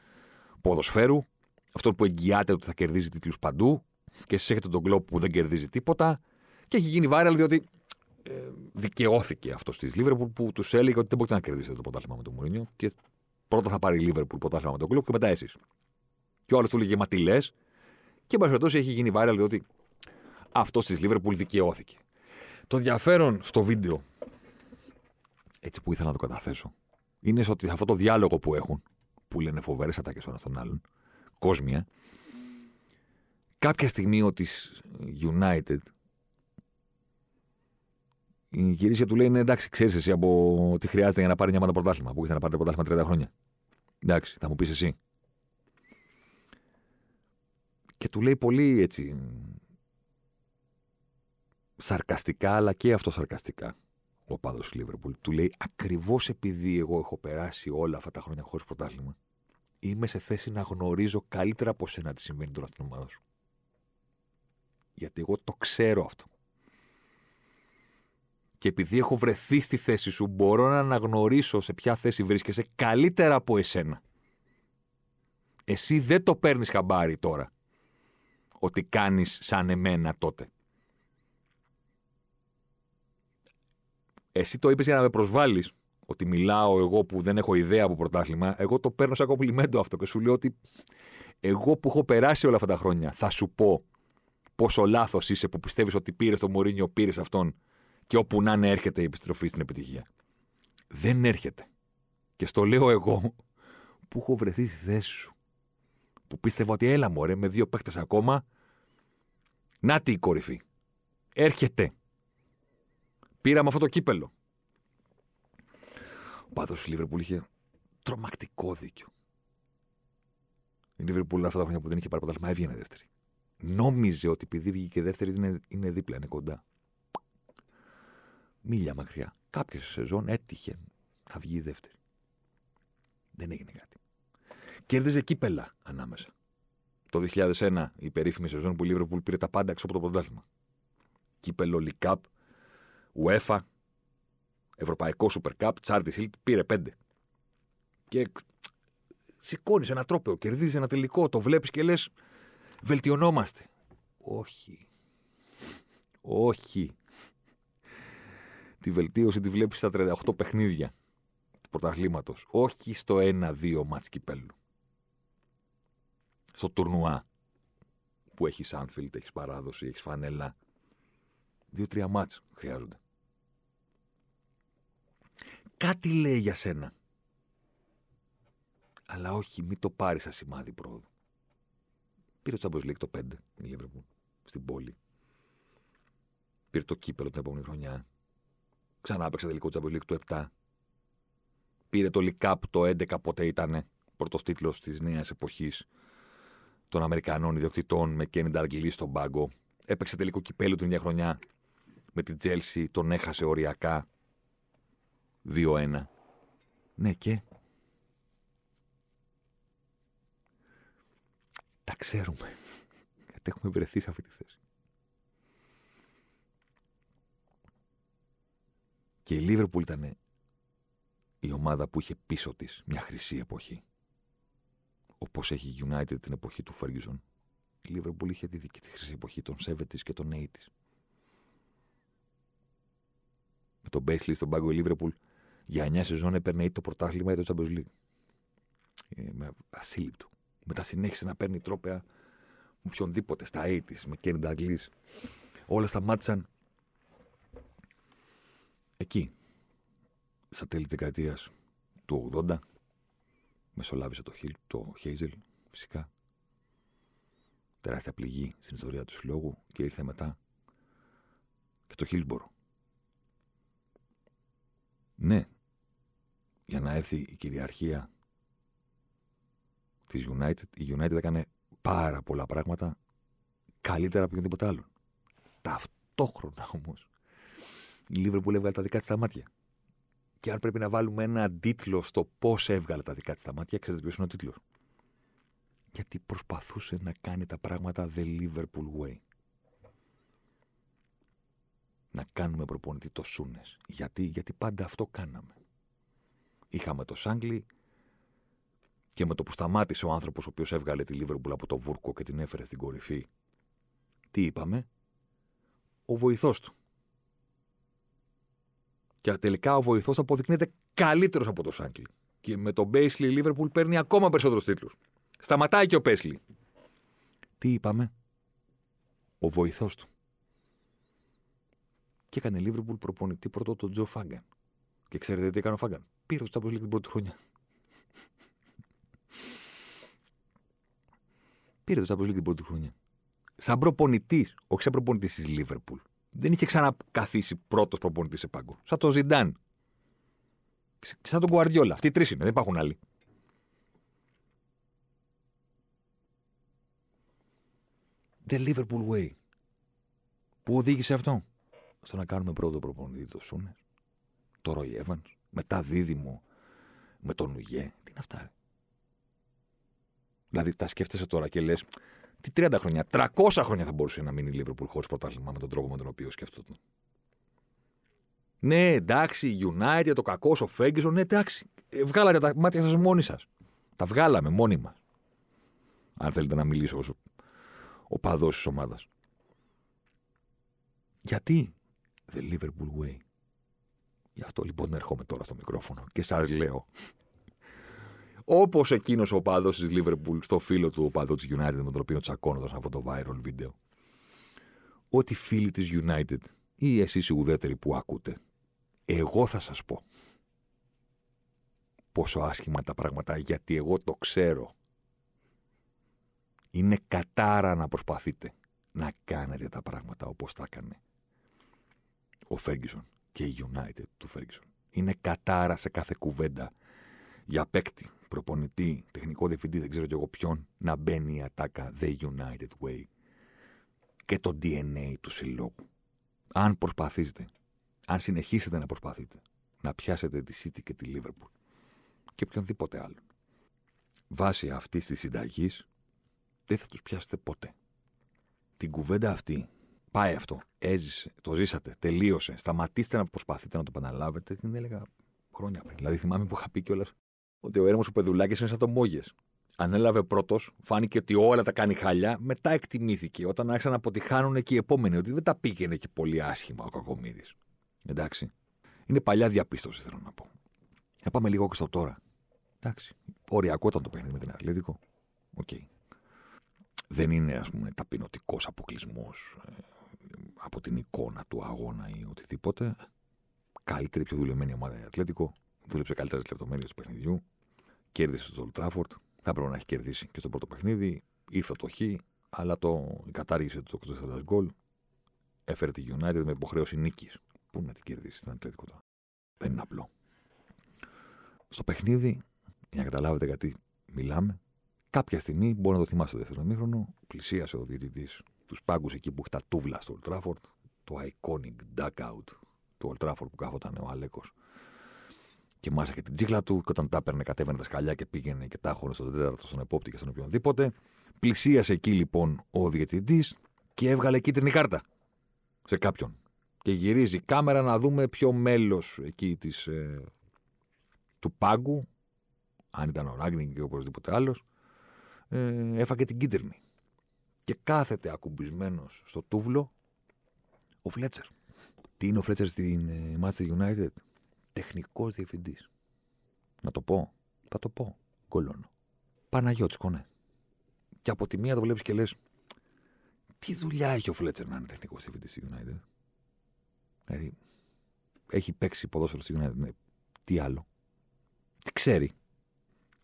ποδοσφαίρου. Αυτό που εγγυάται ότι θα κερδίζει τίτλους παντού. Και εσεί έχετε τον κλόπ που δεν κερδίζει τίποτα. Και έχει γίνει viral διότι ε, δικαιώθηκε αυτός της Λίβερπουλ που τους έλεγε ότι δεν μπορείτε να κερδίσετε το πρωτάθλημα με τον Μουρίνιο. Και πρώτα θα πάρει η Λίβερπουλ πρωτάθλημα με τον κλόπ και μετά εσείς. Και ο άλλος του λέγε Μα τι λες. Και εν έχει γίνει viral διότι αυτός της Λίβερπουλ δικαιώθηκε. Το ενδιαφέρον στο βίντεο, έτσι που ήθελα να το καταθέσω, είναι ότι αυτό το διάλογο που έχουν, που λένε φοβερές ατάκες ο ένας τον άλλον, κόσμια, κάποια στιγμή ο της United η γυρίσια του λέει: Ναι, εντάξει, ξέρεις εσύ από τι χρειάζεται για να πάρει μια μάνα πρωτάθλημα. Που ήθελε να πάρει πρωτάθλημα 30 χρόνια. Εντάξει, θα μου πεις εσύ. Και του λέει πολύ έτσι σαρκαστικά αλλά και αυτοσαρκαστικά ο πάδο Λίβερπουλ. Του λέει ακριβώς επειδή εγώ έχω περάσει όλα αυτά τα χρόνια χωρίς πρωτάθλημα, είμαι σε θέση να γνωρίζω καλύτερα από σένα τι συμβαίνει τώρα στην ομάδα σου. Γιατί εγώ το ξέρω αυτό. Και επειδή έχω βρεθεί στη θέση σου, μπορώ να αναγνωρίσω σε ποια θέση βρίσκεσαι καλύτερα από εσένα. Εσύ δεν το παίρνεις χαμπάρι τώρα. Ότι κάνεις σαν εμένα τότε. Εσύ το είπες για να με προσβάλλεις ότι μιλάω εγώ που δεν έχω ιδέα από πρωτάθλημα. Εγώ το παίρνω σαν κομπλιμέντο αυτό και σου λέω ότι εγώ που έχω περάσει όλα αυτά τα χρόνια θα σου πω πόσο λάθος είσαι που πιστεύεις ότι πήρες τον Μωρίνιο, πήρες αυτόν και όπου να είναι έρχεται η επιστροφή στην επιτυχία. Δεν έρχεται. Και στο λέω εγώ που έχω βρεθεί στη θέση σου. Που πίστευα ότι έλα μωρέ με δύο παίχτε ακόμα. Να η κορυφή. Έρχεται. Πήραμε αυτό το κύπελο. Ο πάτο τη Λίβερπουλ είχε τρομακτικό δίκιο. Η Λίβερπουλ αυτά τα χρόνια που δεν είχε πάρει πρωτάθλημα έβγαινε δεύτερη. Νόμιζε ότι επειδή βγήκε δεύτερη είναι, είναι δίπλα, είναι κοντά. Μίλια μακριά. Κάποια σεζόν έτυχε να βγει δεύτερη. Δεν έγινε κάτι. Κέρδιζε κύπελα ανάμεσα. Το 2001 η περίφημη σεζόν που η Λίβερπουλ πήρε τα πάντα έξω από το πρωτάθλημα. Κύπελο, Λικάπ, UEFA, Ευρωπαϊκό Super Cup, Charity Shield, πήρε πέντε. Και σηκώνεις ένα τρόπεο, κερδίζεις ένα τελικό, το βλέπεις και λες, βελτιωνόμαστε. Όχι. Όχι. Τη βελτίωση τη βλέπεις στα 38 παιχνίδια του πρωταθλήματος. Όχι στο 1-2 μάτς κυπέλου. Στο τουρνουά που έχεις Άνφιλτ, έχεις παράδοση, έχεις φανέλα. Δύο-τρία μάτς χρειάζονται. κάτι λέει για σένα. Αλλά όχι, μην το πάρεις σαν σημάδι πρόοδου. Πήρε το Champions League το 5 η Λίβερπουλ στην πόλη. Πήρε το κύπελο την επόμενη χρονιά. Ξανά έπαιξε τελικό Champions League του 7. Πήρε το League Cup το 11 πότε ήταν πρώτο τίτλο της νέας εποχής των Αμερικανών ιδιοκτητών με Κέννι Νταργκλή στον πάγκο. Έπαιξε τελικό κυπέλο την ίδια χρονιά με την Τζέλσι, τον έχασε οριακά 2-1. Ναι και; Τα ξέρουμε. Γιατί έχουμε βρεθεί σε αυτή τη θέση. Και η Λίβερπουλ ήταν η ομάδα που είχε πίσω της μια χρυσή εποχή. Όπως έχει η United την εποχή του Ferguson. Η Λίβερπουλ είχε τη δική της χρυσή εποχή των 70s και των 80s. Με τον Μπέσλι στον πάγκο η Λίβερπουλ για 9 σεζόν έπαιρνε είτε το πρωτάθλημα είτε το Champions League. Ε, με ασύλληπτο. Μετά συνέχισε να παίρνει τρόπαια με οποιονδήποτε στα 80s, με Κέννι Νταγκλής. Όλα σταμάτησαν εκεί. Στα τέλη δεκαετίας του 80 μεσολάβησε το, Χιλ, το Χέιζελ, φυσικά. Τεράστια πληγή στην ιστορία του συλλόγου και ήρθε μετά και το Χίλμπορο. Ναι, για να έρθει η κυριαρχία της United, η United έκανε πάρα πολλά πράγματα καλύτερα από οποιονδήποτε άλλο. Ταυτόχρονα όμως, η Liverpool έβγαλε τα δικά της τα μάτια. Και αν πρέπει να βάλουμε ένα τίτλο στο πώς έβγαλε τα δικά της τα μάτια, ξέρετε ποιος είναι ο τίτλος. Γιατί προσπαθούσε να κάνει τα πράγματα the Liverpool way. Να κάνουμε προπονητή το Σούνες. Γιατί, γιατί πάντα αυτό κάναμε. Είχαμε το Σάγκλι, και με το που σταμάτησε ο άνθρωπος ο οποίος έβγαλε τη Λίβερπουλ από το βούρκο και την έφερε στην κορυφή, τι είπαμε, ο βοηθός του. Και τελικά ο βοηθός αποδεικνύεται καλύτερος από το Σάγκλι. Και με τον Μπέισλι η Λίβερπουλ παίρνει ακόμα περισσότερους τίτλους. Σταματάει και ο Πέσλι. Τι είπαμε, ο βοηθός του. Και έκανε Λίβερπουλ προπονητή πρώτο τον Τζο Φάγκαν. Και ξέρετε τι έκανε ο Φάγκαν; Πήρε το Champions την πρώτη χρονιά. Πήρε το Champions League την πρώτη χρονιά. Σαν προπονητής, όχι σαν προπονητής της Λίβερπουλ. Δεν είχε ξανακαθίσει πρώτος προπονητής σε πάγκο. Σαν το Ζιντάν. Σαν τον Κουαρδιόλα. Αυτοί οι τρεις είναι, δεν υπάρχουν άλλοι. The Liverpool Way. Πού οδήγησε αυτό; Στο να κάνουμε πρώτο προπονητή το Σούνε, το Ρόι Evans, μετά δίδυμο με τον Ουγέ. Τι είναι αυτά, ρε; Δηλαδή τα σκέφτεσαι τώρα και λες, τι 30 χρόνια, 300 χρόνια θα μπορούσε να μείνει η Λίβερπουλ χωρίς πρωτάθλημα με τον τρόπο με τον οποίο σκέφτονταν. Ναι, εντάξει, United, το κακό, ο Φέγγιζο, ναι, εντάξει. Ε, βγάλατε τα μάτια σας μόνοι σας. Τα βγάλαμε μόνοι μας. Αν θέλετε να μιλήσω ως ο παδός της ομάδας. Γιατί; The Liverpool Way. Γι' αυτό λοιπόν έρχομαι τώρα στο μικρόφωνο και σας λέω Όπως εκείνος ο παδό της Liverpool στο φίλο του ο παδό της United με τον οποίο τσακώνονταν από το viral βίντεο. Ότι φίλοι της United ή εσείς οι ουδέτεροι που ακούτε, εγώ θα σας πω πόσο άσχημα τα πράγματα γιατί εγώ το ξέρω. Είναι κατάρα να προσπαθείτε να κάνετε τα πράγματα όπως τα έκανε ο Ferguson και η United του Ferguson. Είναι κατάρα σε κάθε κουβέντα για παίκτη, προπονητή, τεχνικό διευθυντή, δεν ξέρω κι εγώ ποιον, να μπαίνει η ατάκα The United Way και το DNA του συλλόγου. Αν προσπαθήσετε, αν συνεχίσετε να προσπαθείτε να πιάσετε τη City και τη Liverpool και οποιονδήποτε άλλον, βάσει αυτής της συνταγής δεν θα τους πιάσετε ποτέ. Την κουβέντα αυτή πάει αυτό. Έζησε, το ζήσατε, τελείωσε. Σταματήστε να προσπαθείτε να το επαναλάβετε. Την έλεγα χρόνια πριν. Δηλαδή θυμάμαι που είχα πει κιόλας ότι ο έρμος ο Πεδουλάκης είναι σαν το Μόγες. Ανέλαβε πρώτος, φάνηκε ότι όλα τα κάνει χάλια, μετά εκτιμήθηκε όταν άρχισαν να αποτυχάνουν και οι επόμενοι, ότι δεν τα πήγαινε και πολύ άσχημα ο κακομοίρης. Εντάξει. Είναι παλιά διαπίστωση, θέλω να πω. Να πάμε λίγο και στο τώρα. Εντάξει. Οριακό ήταν το παιχνίδι με την Ατλέτικο. OK. Okay. Δεν είναι, ας πούμε, ταπεινωτικός αποκλεισμός ε, από την εικόνα του αγώνα ή οτιδήποτε. Καλύτερη, πιο δουλεμένη ομάδα η Ατλέτικο. δούλεψε καλύτερες λεπτομέρειες του παιχνιδιού. Κέρδισε στο Old Θα έπρεπε να έχει κερδίσει και στο πρώτο παιχνίδι. Ήρθε το χ, αλλά το, η κατάργηση του 24 γκολ έφερε τη United με υποχρέωση νίκης. Πού να την κερδίσει στην Ατλέτικο τώρα. Δεν είναι απλό. Στο παιχνίδι, για να καταλάβετε γιατί μιλάμε, κάποια στιγμή, μπορεί να το θυμάστε το δεύτερο μήχρονο, πλησίασε ο διαιτητής τους πάγκους εκεί που έχει τα τούβλα στο Old Trafford, το iconic duckout του Old Trafford που κάθονταν ο Αλέκο και μάσακε την τσίχλα του. Και όταν τα έπαιρνε, κατέβαινε τα σκαλιά και πήγαινε και τα στον τέταρτο, στον επόπτη και στον οποιονδήποτε. Πλησίασε εκεί λοιπόν ο διαιτητή και έβγαλε κίτρινη κάρτα σε κάποιον. Και γυρίζει η κάμερα να δούμε ποιο μέλος εκεί της, ε, του πάγκου, αν ήταν ο Ράγκνινγκ ή οπωσδήποτε άλλος, ε, έφαγε την κίτρινη. Και κάθεται ακουμπισμένος στο τούβλο ο Φλέτσερ. Τι είναι ο Φλέτσερ στην ε, Manchester United, τεχνικός διευθυντής. Να το πω. Θα το πω. Γκολώνω. Παναγιώτης Κονέ. Και από τη μία το βλέπεις και λες, τι δουλειά έχει ο Φλέτσερ να είναι τεχνικός διευθυντής στη United; Δηλαδή, έχει παίξει ποδόσφαιρο στη United. Ναι. Τι άλλο; Τι ξέρει;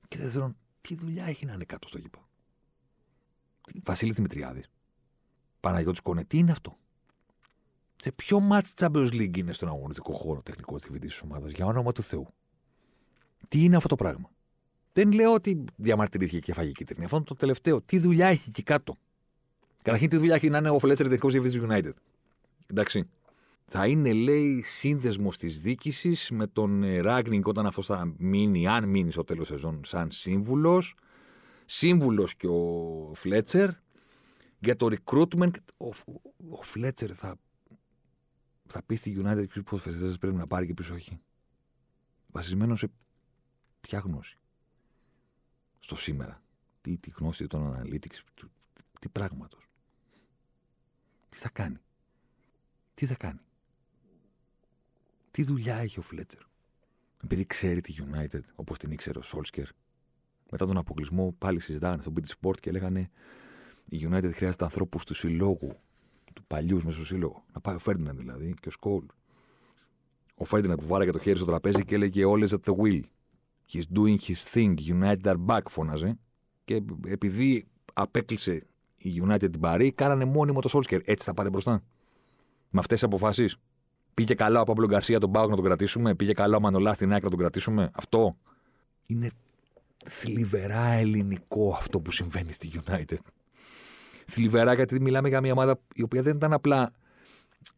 Και δεύτερον, τι δουλειά έχει να είναι κάτω στο γήπεδο; Βασίλης Δημητριάδης. Παναγιώτης Κονέ, τι είναι αυτό; Σε ποιο μάτι Champions League είναι στον αγωνιστικό χώρο τεχνικός διευθυντής της ομάδας, για όνομα του Θεού; Τι είναι αυτό το πράγμα; Δεν λέω ότι διαμαρτυρήθηκε και φάγει κίτρινη. Αυτό είναι το τελευταίο. Τι δουλειά έχει εκεί κάτω; Καταρχήν, τι δουλειά έχει να είναι ο Φλέτσερ τεχνικός διευθυντής United; Εντάξει. Θα είναι, λέει, σύνδεσμος της διοίκησης με τον Ράγκνινγκ όταν αυτό θα μείνει, αν μείνει στο τέλος σεζόν, σαν σύμβουλος. Σύμβουλος και ο Φλέτσερ. Για το recruitment, ο, ο Φλέτσερ θα θα πεις στη United ποιου ποδοσφαιριστέ πρέπει να πάρει και ποιου όχι. Βασισμένος σε ποια γνώση. Στο σήμερα. Τι, τι γνώση των analytics, τι, τι πράγματος. Τι θα κάνει. Τι θα κάνει. Τι δουλειά έχει ο Φλέτσερ. Επειδή ξέρει τη United όπως την ήξερε ο Σόλσκερ. Μετά τον αποκλεισμό πάλι συζητάγανε στο BT Sport και λέγανε η United χρειάζεται ανθρώπους του συλλόγου του παλιούς με στο σύλλογο. Να πάει ο Φέρντιναντ δηλαδή και ο Σκόλ. Ο Φέρντιναντ που βάραγε το χέρι στο τραπέζι και έλεγε All at the wheel. He's doing his thing. United are back, φώναζε. Και επειδή απέκλεισε η United την Παρή, κάνανε μόνιμο το Solskjaer. Έτσι θα πάτε μπροστά. Με αυτές τις αποφάσεις. Πήγε καλά ο Πάμπλο Γκαρσία στον ΠΑΟΚ να τον κρατήσουμε; Πήγε καλά ο Μανωλάς στην ΑΕΚ να τον κρατήσουμε; Αυτό είναι θλιβερά ελληνικό αυτό που συμβαίνει στη United θλιβερά γιατί μιλάμε για μια ομάδα η οποία δεν ήταν απλά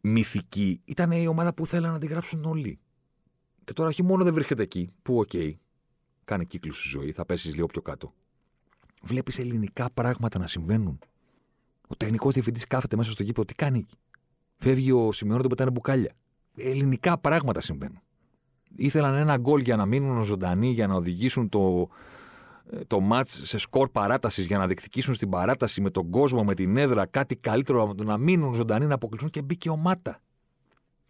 μυθική, ήταν η ομάδα που θέλανε να αντιγράψουν όλοι. Και τώρα όχι μόνο δεν βρίσκεται εκεί, που OK, okay, κάνει κύκλους στη ζωή, θα πέσεις λίγο πιο κάτω. Βλέπεις ελληνικά πράγματα να συμβαίνουν. Ο τεχνικός διευθυντής κάθεται μέσα στο γήπεδο, τι κάνει. Φεύγει ο Σιμεώνο, τον πετάνε μπουκάλια. Ελληνικά πράγματα συμβαίνουν. Ήθελαν ένα γκολ για να μείνουν ζωντανοί, για να οδηγήσουν το, το μάτς σε σκορ παράτασης για να διεκδικήσουν στην παράταση με τον κόσμο, με την έδρα, κάτι καλύτερο από το να μείνουν ζωντανοί, να αποκλειστούν και μπήκε ο Μάτα.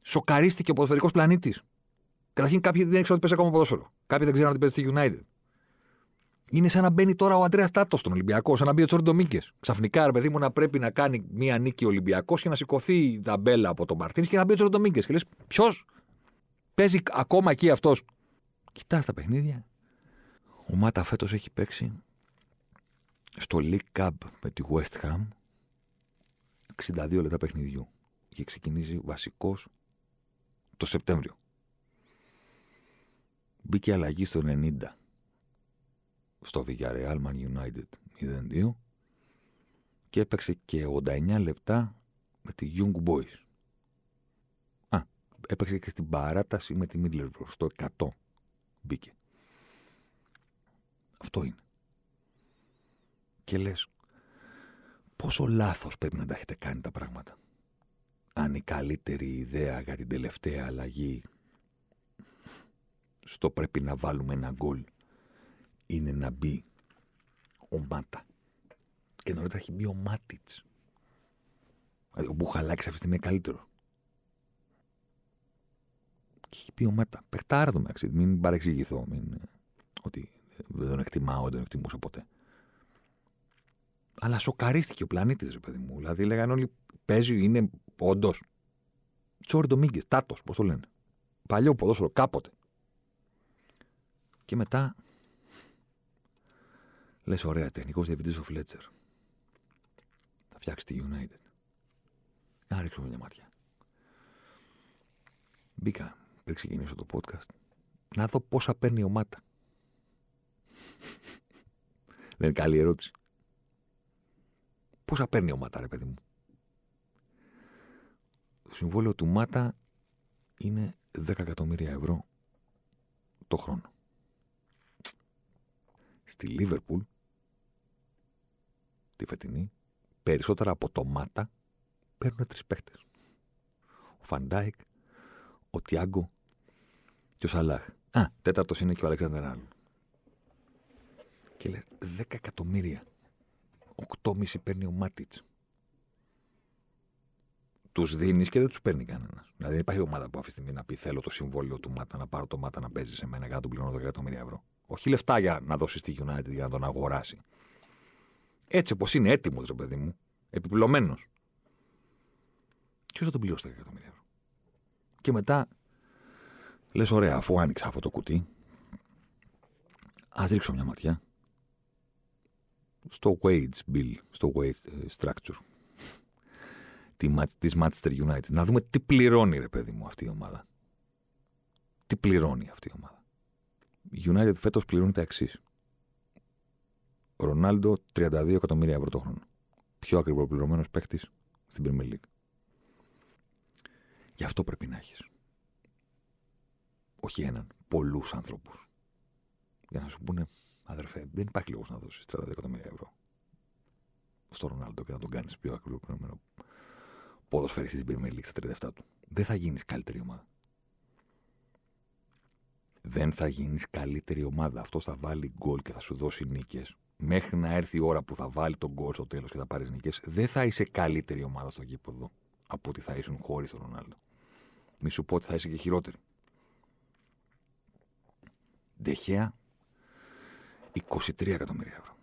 Σοκαρίστηκε ο ποδοσφαιρικός πλανήτης. Καταρχήν κάποιοι δεν ήξεραν ότι παίζει ακόμα ποδόσφαιρο. Κάποιοι δεν ξέρουν ότι παίζει στη United. Είναι σαν να μπαίνει τώρα ο Αντρέας Τάτος στον Ολυμπιακό, σαν να μπει ο Τσόρντο Μίκε. Ξαφνικά, ρε παιδί μου, να πρέπει να κάνει μία νίκη Ολυμπιακός και να σηκωθεί η ταμπέλα από τον Μαρτίνς και να μπει ο Τσόρντο Μίκε. Και λες, ποιος; Παίζει ακόμα εκεί αυτός. Κοιτάς τα παιχνίδια, ο Μάτα φέτος έχει παίξει στο League Cup με τη West Ham 62 λεπτά παιχνιδιού. Είχε ξεκινήσει βασικός το Σεπτέμβριο. Μπήκε αλλαγή στο 90 στο Villarreal Man United 0-2 και έπαιξε και 89 λεπτά με τη Young Boys. Α, έπαιξε και στην παράταση με τη Middlesbrough στο 100 μπήκε. Αυτό είναι. Και λες, πόσο λάθος πρέπει να τα έχετε κάνει τα πράγματα. Αν η καλύτερη ιδέα για την τελευταία αλλαγή στο πρέπει να βάλουμε ένα γκολ είναι να μπει ο Μάτα. Και νωρίτερα έχει μπει ο Μάτιτς. Δηλαδή ο Μπουχαλάκης αυτή τη στιγμή είναι καλύτερο. Και έχει πει ο Μάτα. Πεχτάρα το μεταξύ. Μην παρεξηγηθώ. Μην... Ότι δεν τον εκτιμάω, δεν τον εκτιμούσα ποτέ. Αλλά σοκαρίστηκε ο πλανήτης, ρε παιδί μου. Δηλαδή λέγανε όλοι, παίζει, είναι όντως. Τσόρι Ντομίγκες, τάτος, πώς το λένε. Παλιό ποδόσφαιρο, κάποτε. Και μετά λες: Ωραία, τεχνικός διευθυντή ο Φλέτσερ. Θα φτιάξει τη United. Να ρίξουμε μια ματιά. Μπήκα πριν ξεκινήσω το podcast να δω πόσα παίρνει ο Μάτα. Δεν είναι καλή ερώτηση. Πόσα παίρνει ο Μάτα, ρε παιδί μου; Το συμβόλαιο του Μάτα είναι 10 εκατομμύρια ευρώ το χρόνο. Στη Λίβερπουλ, τη φετινή, περισσότερα από το Μάτα παίρνουν τρεις παίχτες. Ο Φαν Ντάικ, ο Τιάγκο και ο Σαλάχ. Α, τέταρτος είναι και ο Αλεξάντερ Άρνολντ. Και λες, 10 εκατομμύρια. 8,5 παίρνει ο Μάτιτς. Τους δίνεις και δεν τους παίρνει κανένας. Δηλαδή δεν υπάρχει ομάδα που αυτή τη στιγμή να πει: Θέλω το συμβόλαιο του Μάτα, να πάρω το Μάτα να παίζει σε μένα για να του πληρώνω 10 εκατομμύρια ευρώ. Όχι λεφτά για να δώσεις στη United για να τον αγοράσει. Έτσι όπως είναι έτοιμος, ρε παιδί μου, επιπλωμένος. Ποιος θα τον πληρώσει 10 εκατομμύρια ευρώ; Και μετά λες: Ωραία, αφού άνοιξα αυτό το κουτί, ας ρίξω μια ματιά στο wage bill, στο wage ε, structure τη Manchester United. Να δούμε τι πληρώνει, ρε παιδί μου, αυτή η ομάδα. Τι πληρώνει αυτή η ομάδα. Η United φέτος πληρώνει τα εξής. Ρονάλντο 32 εκατομμύρια ευρώ το χρόνο. Πιο ακριβοπληρωμένο παίκτης στην Premier League. Γι' αυτό πρέπει να έχεις. Όχι έναν, πολλούς άνθρωπου. Για να σου πούνε, αδερφέ, δεν υπάρχει λόγος να δώσεις 32 εκατομμύρια ευρώ στο Ρονάλντο και να τον κάνεις πιο ακριβοπληρωμένο ποδοσφαιριστής στην Premier League στα 37 του. Δεν θα γίνεις καλύτερη ομάδα. Δεν θα γίνεις καλύτερη ομάδα. Αυτό θα βάλει γκολ και θα σου δώσει νίκες. Μέχρι να έρθει η ώρα που θα βάλει τον γκολ στο τέλος και θα πάρεις νίκες, δεν θα είσαι καλύτερη ομάδα στο γήπεδο από ότι θα ήσουν χωρίς τον Ρονάλντο. Μη σου πω ότι θα είσαι και χειρότερη. Ντεχέα 23 εκατομμύρια ευρώ.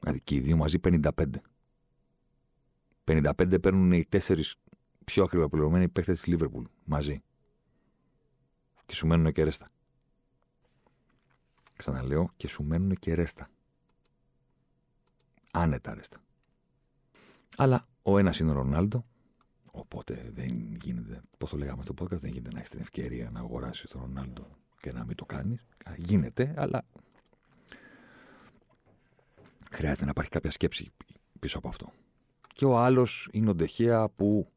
Δηλαδή και οι δύο μαζί 55. 55 παίρνουν οι τέσσερις πιο ακριβοπληρωμένοι παίχτες της Λίβερπουλ μαζί. Και σου μένουν και ρέστα. Ξαναλέω, και σου μένουν και ρέστα. Άνετα ρέστα. Αλλά ο ένας είναι ο Ρονάλντο, οπότε δεν γίνεται, πώς το λέγαμε στο podcast, δεν γίνεται να έχεις την ευκαιρία να αγοράσεις τον Ρονάλντο και να μην το κάνεις. Γίνεται, αλλά χρειάζεται να υπάρχει κάποια σκέψη πίσω από αυτό. Και ο άλλος είναι ο Ντεχέα που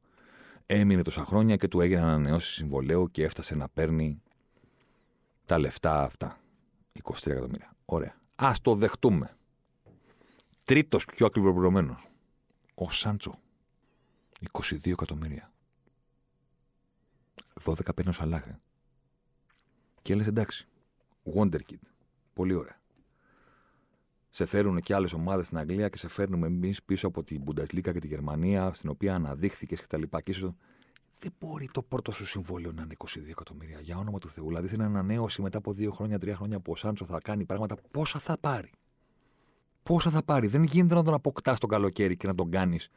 έμεινε τόσα χρόνια και του έγινε ανανεώσεις συμβολέου και έφτασε να παίρνει τα λεφτά αυτά. 23 εκατομμύρια. Ωραία. Α το δεχτούμε. Τρίτος πιο ακριβοπληρωμένος. Ο Σάντσο. 22 εκατομμύρια. 12 παίρνει ο Σαλάχε. Και λες εντάξει. Wonderkid. Πολύ ωραία σε φέρουν και άλλες ομάδες στην Αγγλία και σε φέρνουμε εμείς πίσω από την Bundesliga και τη Γερμανία, στην οποία αναδείχθηκες κτλ. Και ίσως δεν μπορεί το πρώτο σου συμβόλαιο να είναι 22 εκατομμύρια. Για όνομα του Θεού. Δηλαδή θέλει ανανέωση μετά από δύο χρόνια, τρία χρόνια που ο Σάντσο θα κάνει πράγματα. Πόσα θα πάρει; Πόσα θα πάρει; Δεν γίνεται να τον αποκτάς τον καλοκαίρι και να τον κάνεις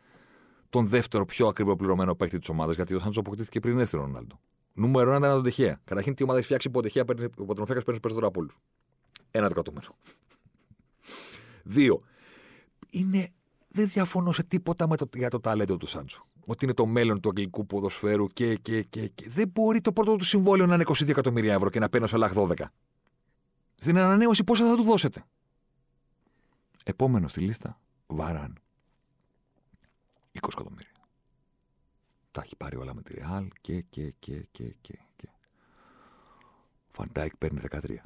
τον δεύτερο πιο ακριβό πληρωμένο παίκτη της ομάδας. Γιατί ο Σάντσο αποκτήθηκε πριν έρθει ο Ρονάλντο. Νούμερο ένα ήταν ο Τεχέα. Καταρχήν, τι ομάδα έχει φτιάξει που Τεχέα παίρνει, ο παίρνεις περισσότερο από όλους. Ένα δεκατούμενο. Δύο. Είναι, δεν διαφωνώ σε τίποτα με το, για το ταλέντο του Σάντσο. Ότι είναι το μέλλον του αγγλικού ποδοσφαίρου και, και, και, και. Δεν μπορεί το πρώτο του συμβόλαιο να είναι 22 εκατομμύρια ευρώ και να παίρνει ο Σαλάχ 12. Στην ανανέωση πόσα θα του δώσετε; Επόμενο στη λίστα, Βαράν. 20 εκατομμύρια. Τα έχει πάρει όλα με τη Ρεάλ και, και, και, και, και. και. Φαν Ντάικ παίρνει 13.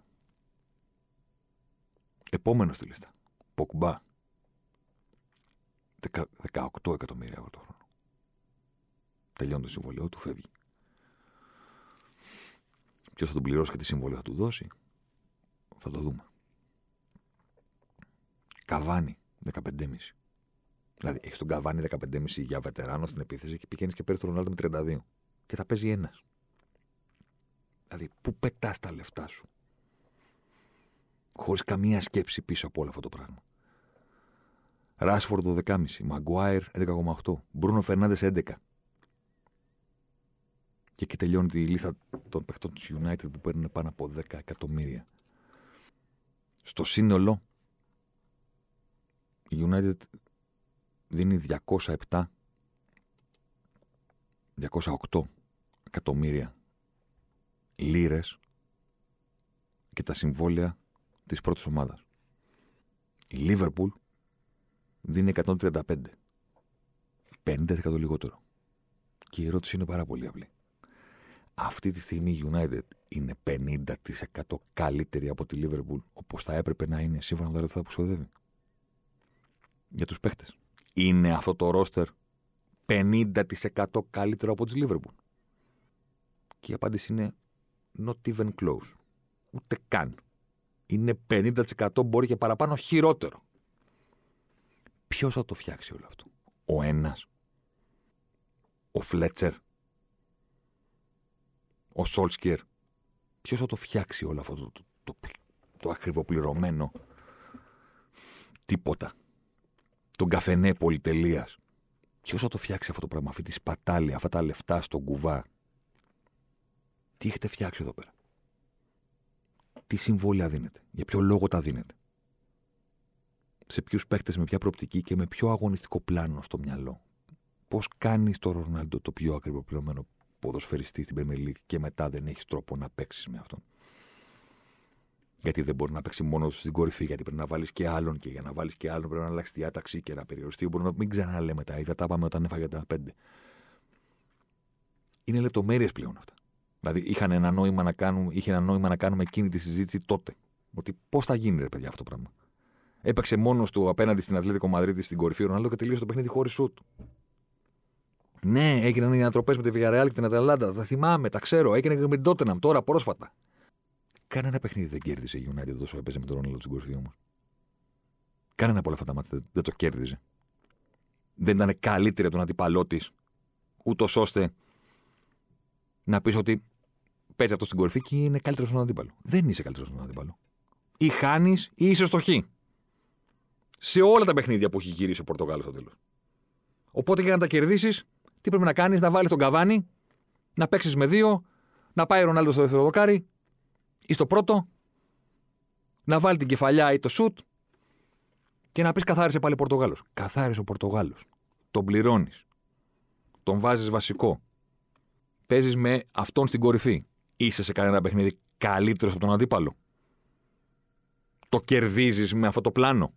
Επόμενος στη λίστα. Ποκμπά. 18 εκατομμύρια ευρώ το χρόνο. Τελειώνει το συμβόλαιο του, φεύγει. Ποιος θα τον πληρώσει και τι συμβόλαιο θα του δώσει, θα το δούμε. Καβάνι, 15,5. Δηλαδή, έχεις τον Καβάνι 15,5 για βετεράνο στην επίθεση και πηγαίνεις και παίρνεις τον Ρονάλντο με 32. Και θα παίζει ένας. Δηλαδή, πού πετάς τα λεφτά σου; Χωρίς καμία σκέψη πίσω από όλο αυτό το πράγμα. Ράσφορντ 12,5. Μαγκουάιρ 11,8. Μπρούνο Φερνάνδε 11. Και εκεί τελειώνει τη λίστα των παιχτών της United που παίρνουν πάνω από 10 εκατομμύρια. Στο σύνολο, η United δίνει 207 208 εκατομμύρια λίρες και τα συμβόλαια της πρώτης ομάδας. Η Λίβερπουλ δίνει 135. 50% λιγότερο. Και η ερώτηση είναι πάρα πολύ απλή. Αυτή τη στιγμή η United είναι 50% καλύτερη από τη Liverpool όπως θα έπρεπε να είναι σύμφωνα με τα λεφτά που ξοδεύει. Για τους παίχτες. Είναι αυτό το ρόστερ 50% καλύτερο από τη Liverpool; Και η απάντηση είναι not even close. Ούτε καν. Είναι 50% μπορεί και παραπάνω χειρότερο. Ποιος θα το φτιάξει όλο αυτό; Ο ένας. Ο Φλέτσερ. Ο Σόλσκερ. Ποιος θα το φτιάξει όλο αυτό το, το, το, το ακριβοπληρωμένο; Τίποτα. Τον καφενέ πολυτελεία. Ποιο θα το φτιάξει αυτό το πράγμα, αυτή τη σπατάλη, αυτά τα λεφτά στον κουβά. Τι έχετε φτιάξει εδώ πέρα; Τι συμβόλαια δίνετε; Για ποιο λόγο τα δίνετε; Σε ποιους παίχτες, με ποια προοπτική και με ποιο αγωνιστικό πλάνο στο μυαλό; Πώς κάνεις το Ρονάλντο το πιο ακριβοπληρωμένο ποδοσφαιριστή στην Premier League και μετά δεν έχεις τρόπο να παίξεις με αυτόν; Γιατί δεν μπορεί να παίξει μόνος στην κορυφή, γιατί πρέπει να βάλεις και άλλον και για να βάλεις και άλλον πρέπει να αλλάξει τη διάταξη και να περιοριστεί. Μπορεί να μην ξαναλέμε τα ίδια. Τα είπαμε όταν έφαγε τα πέντε. Είναι λεπτομέρειες πλέον αυτά. Δηλαδή είχαν ένα νόημα να κάνουμε, είχε ένα νόημα να κάνουμε εκείνη τη συζήτηση τότε. Ότι πώς θα γίνει, ρε παιδιά, αυτό το πράγμα. Έπαιξε μόνος του απέναντι στην Ατλέτικο Μαδρίτη στην κορυφή ο Ρονάλντο και τελείωσε το παιχνίδι χωρίς σουτ. Ναι, έγιναν οι ανατροπές με τη Villarreal και την Αταλάντα. Τα θυμάμαι, τα ξέρω. Έγινε και με την Τότεναμ τώρα πρόσφατα. Κανένα παιχνίδι δεν κέρδισε η United όσο έπαιζε με τον Ρονάλντο στην κορυφή όμως. Κανένα από όλα αυτά τα μάτια δεν το κέρδιζε. Δεν ήταν καλύτερη από τον αντίπαλό της, ούτως ώστε να πεις ότι παίζει αυτό στην κορυφή και είναι καλύτερος στον αντίπαλο. Δεν είσαι καλύτερος στον αντίπαλο. Ή χάνεις ή είσαι στο χ. Σε όλα τα παιχνίδια που έχει γυρίσει ο Πορτογάλος στο τέλος. Οπότε για να τα κερδίσεις, τι πρέπει να κάνεις, να βάλεις τον καβάνι, να παίξεις με δύο, να πάει ο Ρονάλντο στο δεύτερο δοκάρι ή στο πρώτο, να βάλει την κεφαλιά ή το σουτ και να πεις καθάρισε πάλι ο Πορτογάλος. Καθάρισε ο Πορτογάλος. Τον πληρώνεις. Τον βάζεις βασικό. Παίζεις με αυτόν στην κορυφή. Είσαι σε κανένα παιχνίδι καλύτερος από τον αντίπαλο. Το κερδίζεις με αυτό το πλάνο.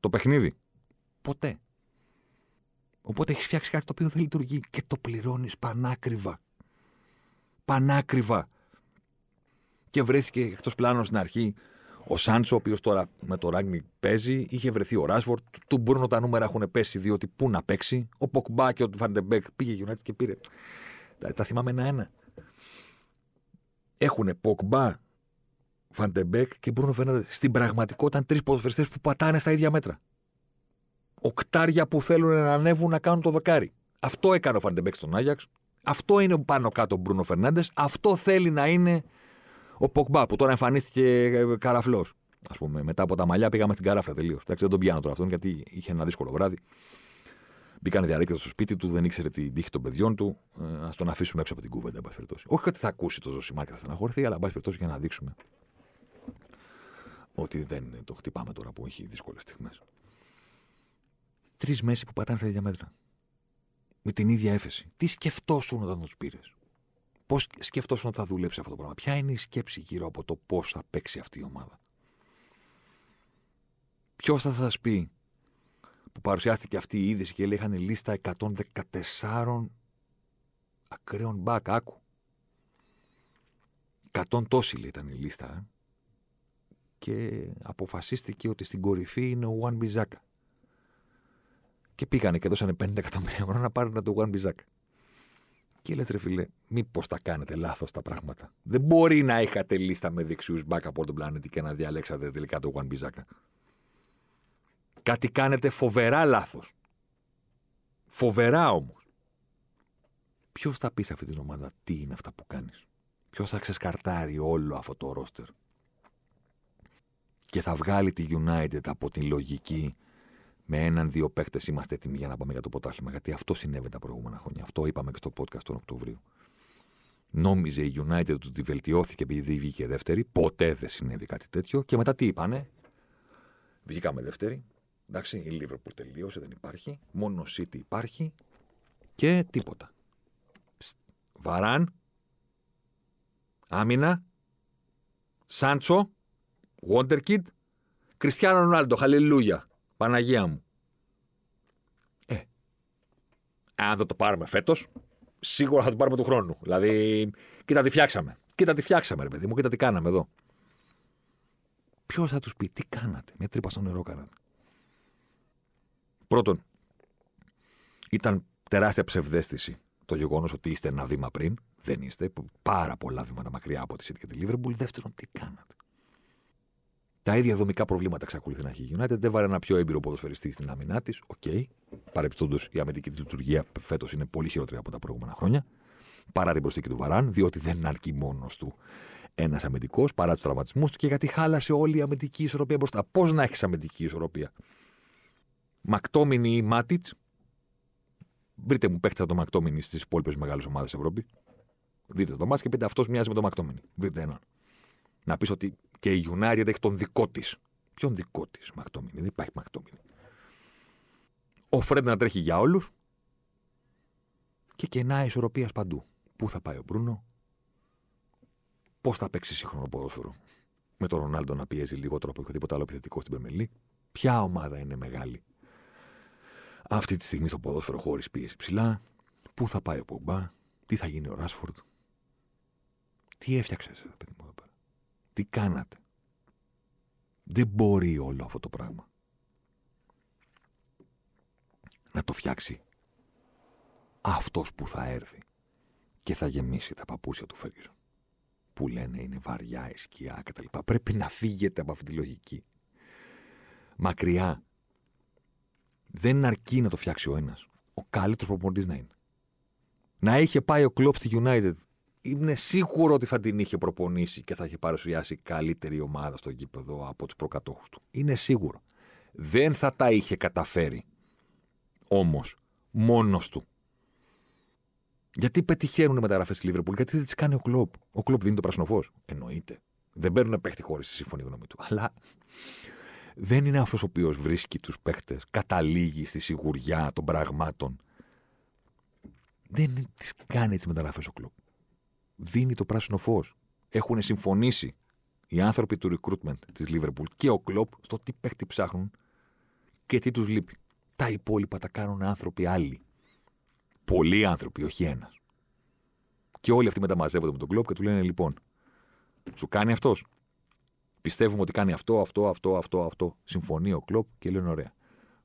Το παιχνίδι. Ποτέ. Οπότε έχεις φτιάξει κάτι το οποίο δεν λειτουργεί και το πληρώνεις πανάκριβα. Πανάκριβα. Και βρέθηκε εκτός πλάνο στην αρχή ο Σάντσο, ο οποίος τώρα με το Ράνγκνικ παίζει. Είχε βρεθεί ο Ράσφορντ. Του Μπρούνο τα νούμερα έχουν πέσει διότι πού να παίξει. Ο Ποκμπά και ο Φαν ντε Μπέικ πήγε United και πήρε. Τα, τα θυμάμαι ένα-ένα έχουν Ποκμπά, Φαν ντε Μπέικ και Μπρούνο Φερνάντες. Στην πραγματικότητα ήταν τρεις ποδοσφαιριστές που πατάνε στα ίδια μέτρα. Οκτάρια που θέλουν να ανέβουν να κάνουν το δεκάρι. Αυτό έκανε ο Φαν ντε Μπέικ στον Άγιαξ. Αυτό είναι πάνω κάτω ο Μπρούνο Φερνάντες. Αυτό θέλει να είναι ο Ποκμπά που τώρα εμφανίστηκε ε, καραφλός. Α πούμε, μετά από τα μαλλιά πήγαμε στην καράφλα τελείως. Εντάξει, δεν τον πιάνω τώρα αυτόν γιατί είχε ένα δύσκολο βράδυ. Μπήκαν διαρρήκτες στο σπίτι του, δεν ήξερε την τύχη των παιδιών του. Ε, Α τον αφήσουμε έξω από την κούβεντα, εν Όχι ότι θα ακούσει το Ζωσιμάρ και θα στεναχωρηθεί, αλλά εν πάση περιπτώσει για να δείξουμε ότι δεν το χτυπάμε τώρα που έχει δύσκολες στιγμές. Τρεις μέση που πατάνε στα ίδια μέτρα. Με την ίδια έφεση. Τι σκεφτόσουν όταν τους πήρες; Πώς σκεφτόσουν ότι θα δουλέψει αυτό το πράγμα; Ποια είναι η σκέψη γύρω από το πώς θα παίξει αυτή η ομάδα; Ποιος θα σας πει που παρουσιάστηκε αυτή η είδηση και λέει είχαν λίστα 114 ακραίων μπακ. Άκου. 100 τόσοι λέει ήταν η λίστα. Ε. Και αποφασίστηκε ότι στην κορυφή είναι ο One Μπιζάκα. Και πήγανε και δώσανε 50 εκατομμύρια ευρώ να πάρουν το One Μπιζάκα. Και λέτε ρε φίλε, μήπως τα κάνετε λάθος τα πράγματα. Δεν μπορεί να είχατε λίστα με δεξιούς μπακ από τον πλανήτη και να διαλέξατε τελικά το One Μπιζάκα. Κάτι κάνετε φοβερά λάθος. Φοβερά όμως. Ποιος θα πεις σε αυτή την ομάδα τι είναι αυτά που κάνεις; Ποιος θα ξεσκαρτάρει όλο αυτό το ρόστερ; Και θα βγάλει τη United από την λογική με έναν-δύο παίχτε είμαστε έτοιμοι για να πάμε για το ποτάθλημα. Γιατί αυτό συνέβη τα προηγούμενα χρόνια. Αυτό είπαμε και στο podcast τον Οκτωβρίου. Νόμιζε η United ότι βελτιώθηκε επειδή βγήκε δεύτερη. Ποτέ δεν συνέβη κάτι τέτοιο. Και μετά τι είπανε; Βγήκαμε δεύτερη. Εντάξει, η Liverpool τελείωσε, δεν υπάρχει. Μόνο City υπάρχει. Και τίποτα. Βαράν. Άμυνα. Σάντσο. Wonderkid. Κριστιανό Ρονάλντο. Χαλιλούια. Παναγία μου. Ε. Αν δεν το πάρουμε φέτος, σίγουρα θα το πάρουμε του χρόνου. Δηλαδή, κοίτα τι φτιάξαμε. Κοίτα τι φτιάξαμε, ρε παιδί μου, κοίτα τι κάναμε εδώ. Ποιος θα τους πει, τι κάνατε, μια τρύπα στο νερό κάνατε. Πρώτον, ήταν τεράστια ψευδαίσθηση το γεγονός ότι είστε ένα βήμα πριν. Δεν είστε. Πάρα πολλά βήματα μακριά από τη City και τη Liverpool. Δεύτερον, τι κάνατε. Τα ίδια δομικά προβλήματα εξακολουθεί να έχει η United. Δεν έβαλε ένα πιο έμπειρο ποδοσφαιριστή στην άμυνά της. OK. Okay. Παρεπιπτόντω, η αμυντική της λειτουργία φέτος είναι πολύ χειρότερη από τα προηγούμενα χρόνια. Παρά την προσθήκη του Βαράν, διότι δεν αρκεί μόνος του ένας αμυντικός παρά τους τραυματισμούς του και γιατί χάλασε όλη η αμυντική ισορροπία μπροστά. Πώς να έχεις αμυντική ισορροπία; Μακτόμινι ή Μάτιτς; Βρείτε μου παίχτε το Μακτόμινι στις υπόλοιπες μεγάλες ομάδες Ευρώπη. Δείτε το μα και πείτε αυτός μοιάζει με το Μακτόμινι. Βρείτε έναν. Να πεις ότι και η United έχει τον δικό της. Ποιον δικό της Μακτόμινι. Δεν υπάρχει Μακτόμινι. Ο Φρέντ να τρέχει για όλους. Και κενά ισορροπίας παντού. Πού θα πάει ο Μπρούνο, πώς θα παίξει σύγχρονο ποδόσφαιρο; Με τον Ρονάλντο να πιέζει λιγότερο από οποιοδήποτε άλλο επιθετικό στην Πεμελή. Ποια ομάδα είναι μεγάλη; Αυτή τη στιγμή στο ποδόσφαιρο χωρίς πίεση ψηλά. Πού θα πάει ο Πομπά, τι θα γίνει ο Ράσφορντ; Τι έφτιαξες, παιδί μου; εδώ πέρα. Τι κάνατε; Δεν μπορεί όλο αυτό το πράγμα να το φτιάξει αυτός που θα έρθει και θα γεμίσει τα παπούσια του Φέργισον που λένε είναι βαριά η σκιά κτλ. Πρέπει να φύγετε από αυτή τη λογική. Μακριά. Δεν αρκεί να το φτιάξει ο ένας. Ο καλύτερος προπονητής να είναι. Να είχε πάει ο Κλοπ στη United, είναι σίγουρο ότι θα την είχε προπονήσει και θα είχε παρουσιάσει καλύτερη ομάδα στο γήπεδο από τους προκατόχους του. Είναι σίγουρο. Δεν θα τα είχε καταφέρει όμως μόνος του. Γιατί πετυχαίνουν οι μεταγραφές στη Λίβερπουλ, γιατί δεν τις κάνει ο Κλοπ. Ο Κλοπ δίνει το πράσινο φως. Εννοείται. Δεν παίρνουν παίχτη χωρίς τη σύμφωνη γνώμη του. Αλλά δεν είναι αυτός ο οποίος βρίσκει τους παίχτες, καταλήγει στη σιγουριά των πραγμάτων. Δεν τις κάνει τις μεταγραφές ο Κλοπ. Δίνει το πράσινο φως. Έχουν συμφωνήσει οι άνθρωποι του recruitment της Λίβερπουλ και ο Κλοπ στο τι παίχτη ψάχνουν και τι τους λείπει. Τα υπόλοιπα τα κάνουν άνθρωποι άλλοι. Πολλοί άνθρωποι, όχι ένας. Και όλοι αυτοί μεταμαζεύονται με τον κλοπ και του λένε λοιπόν, σου κάνει αυτός. Πιστεύουμε ότι κάνει αυτό, αυτό, αυτό, αυτό, αυτό. Συμφωνεί ο κλοπ και λένε ωραία.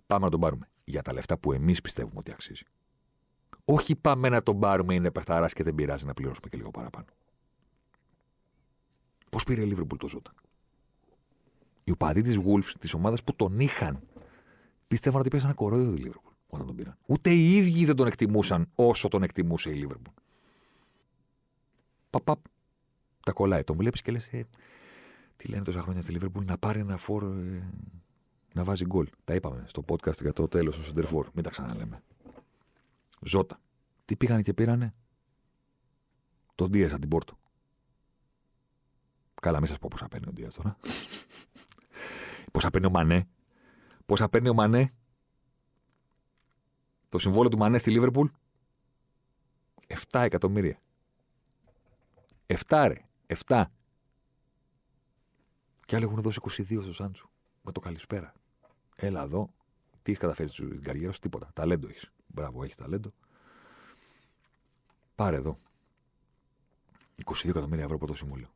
Πάμε να τον πάρουμε. Για τα λεφτά που εμείς πιστεύουμε ότι αξίζει. Όχι πάμε να τον πάρουμε, είναι παιχταρά και δεν πειράζει να πληρώσουμε και λίγο παραπάνω. Πώς πήρε η Λίβερπουλ το Ζώτα; Οι οπαδοί της Wolves, της ομάδας που τον είχαν, πίστευαν ότι πέσανε κορόιδο τη Λίβερπουλ όταν τον πήραν. Ούτε οι ίδιοι δεν τον εκτιμούσαν όσο τον εκτιμούσε η Λίβερπουλ. Παπαπ. Τα κολλάει. Τον βλέπεις και λες, ε, τι λένε τόσα χρόνια στη Λίβερπουλ, να πάρει ένα φόρ ε, να βάζει γκολ. Τα είπαμε στο podcast για το τέλος του Σεντερφόρ. Μην τα ξαναλέμε. Ζώτα. Τι πήγανε και πήρανε; Τον Δίας την Πόρτο. Καλά, μην σας πω πόσα παίρνει ο Δίας τώρα. πόσα παίρνει ο Μανέ. Πόσα παίρνει ο Μανέ το συμβόλαιο του Μανέ στη Λίβερπουλ 7 εκατομμύρια. 7 ρε. 7. Και άλλοι έχουν δώσει 22 στο Σάντσου. Με το καλησπέρα. Έλα εδώ. Τι έχεις καταφέρει στην καριέρα σου, τίποτα. Ταλέντο έχεις. Μπράβο, έχει ταλέντο. Πάρε εδώ. 22 εκατομμύρια ευρώ από το συμβόλαιο.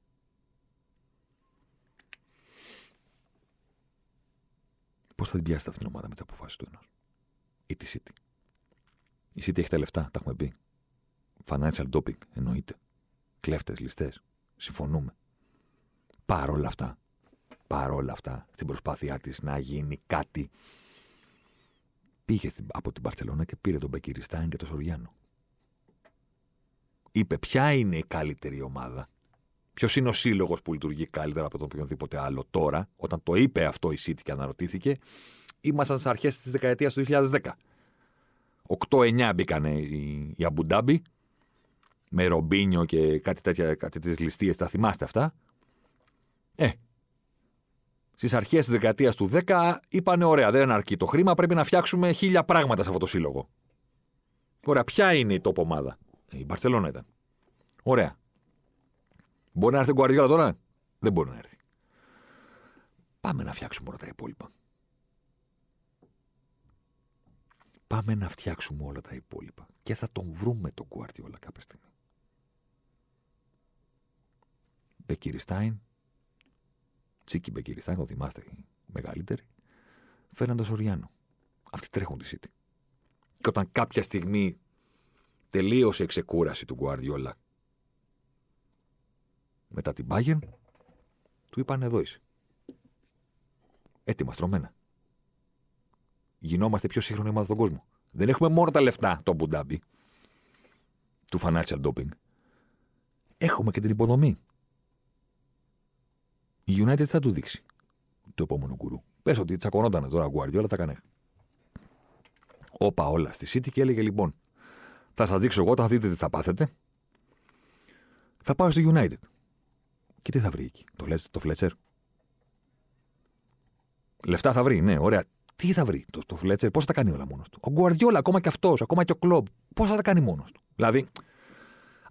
Πώς θα την πιάσετε αυτήν την ομάδα με τις αποφάσεις του ενός; Ή τη City; Η City έχει τα λεφτά, τα έχουμε πει. Financial doping, εννοείται. Κλέφτες, ληστές. Συμφωνούμε. Παρόλα αυτά, παρόλα αυτά, στην προσπάθειά της να γίνει κάτι, πήγε από την Παρσελόνα και πήρε τον Μπεκυριστάιν και τον Σοριάνο. Είπε ποια είναι η καλύτερη ομάδα; Ποιος είναι ο σύλλογος που λειτουργεί καλύτερα από τον οποιονδήποτε άλλο τώρα, όταν το είπε αυτό η City και αναρωτήθηκε, ήμασταν στις αρχές της δεκαετίας του 2010. 8-9 μπήκανε οι, οι Αμπουντάμπι με ρομπίνιο και κάτι τέτοια, κάτι τέτοιες ληστείες, τα θυμάστε αυτά; Ε, στις αρχές της δεκαετίας του 10 είπανε ωραία, δεν αρκεί το χρήμα, πρέπει να φτιάξουμε χίλια πράγματα σε αυτό το σύλλογο. Ωραία, ποια είναι η τόπο ομάδα; Ε, η Μπαρσελόνα ήταν. Ωραία. Μπορεί να έρθει ο Γκουαρδιόλα τώρα; Δεν μπορεί να έρθει. Πάμε να φτιάξουμε όλα τα υπόλοιπα. Πάμε να φτιάξουμε όλα τα υπόλοιπα. Και θα τον βρούμε τον Γκουαρδιόλα κάποια στιγμή. Μπεκυριστάιν. Τσίκι Μπεκυριστάιν, το θυμάστε οι μεγαλύτεροι. Φέρνοντας Οριάνο. Αυτοί τρέχουν τη City. Και όταν κάποια στιγμή τελείωσε η ξεκούραση του Γκουαρδιόλα μετά την Bayern, του είπαν εδώ είσαι. Έτοιμα, στρωμένα. Γινόμαστε πιο σύγχρονη ομάδα στον κόσμο. Δεν έχουμε μόνο τα λεφτά το Μπουντάμπι του financial doping. Έχουμε και την υποδομή. Η United θα του δείξει το επόμενο κουρού. Πες ότι τσακωνόταν τώρα ο Guardiola, τα έκανε. Όπα όλα στη City και έλεγε λοιπόν, θα σας δείξω εγώ, θα δείτε τι θα πάθετε. Θα πάω στο United. Και τι θα βρει εκεί, το, το Fletcher. Λεφτά θα βρει, ναι, ωραία. Τι θα βρει το, το Fletcher, πώς θα τα κάνει όλα μόνος του; Ο Γκουαρδιόλα, ακόμα και αυτός, ακόμα και ο Κλομπ, πώς θα τα κάνει μόνος του; Δηλαδή,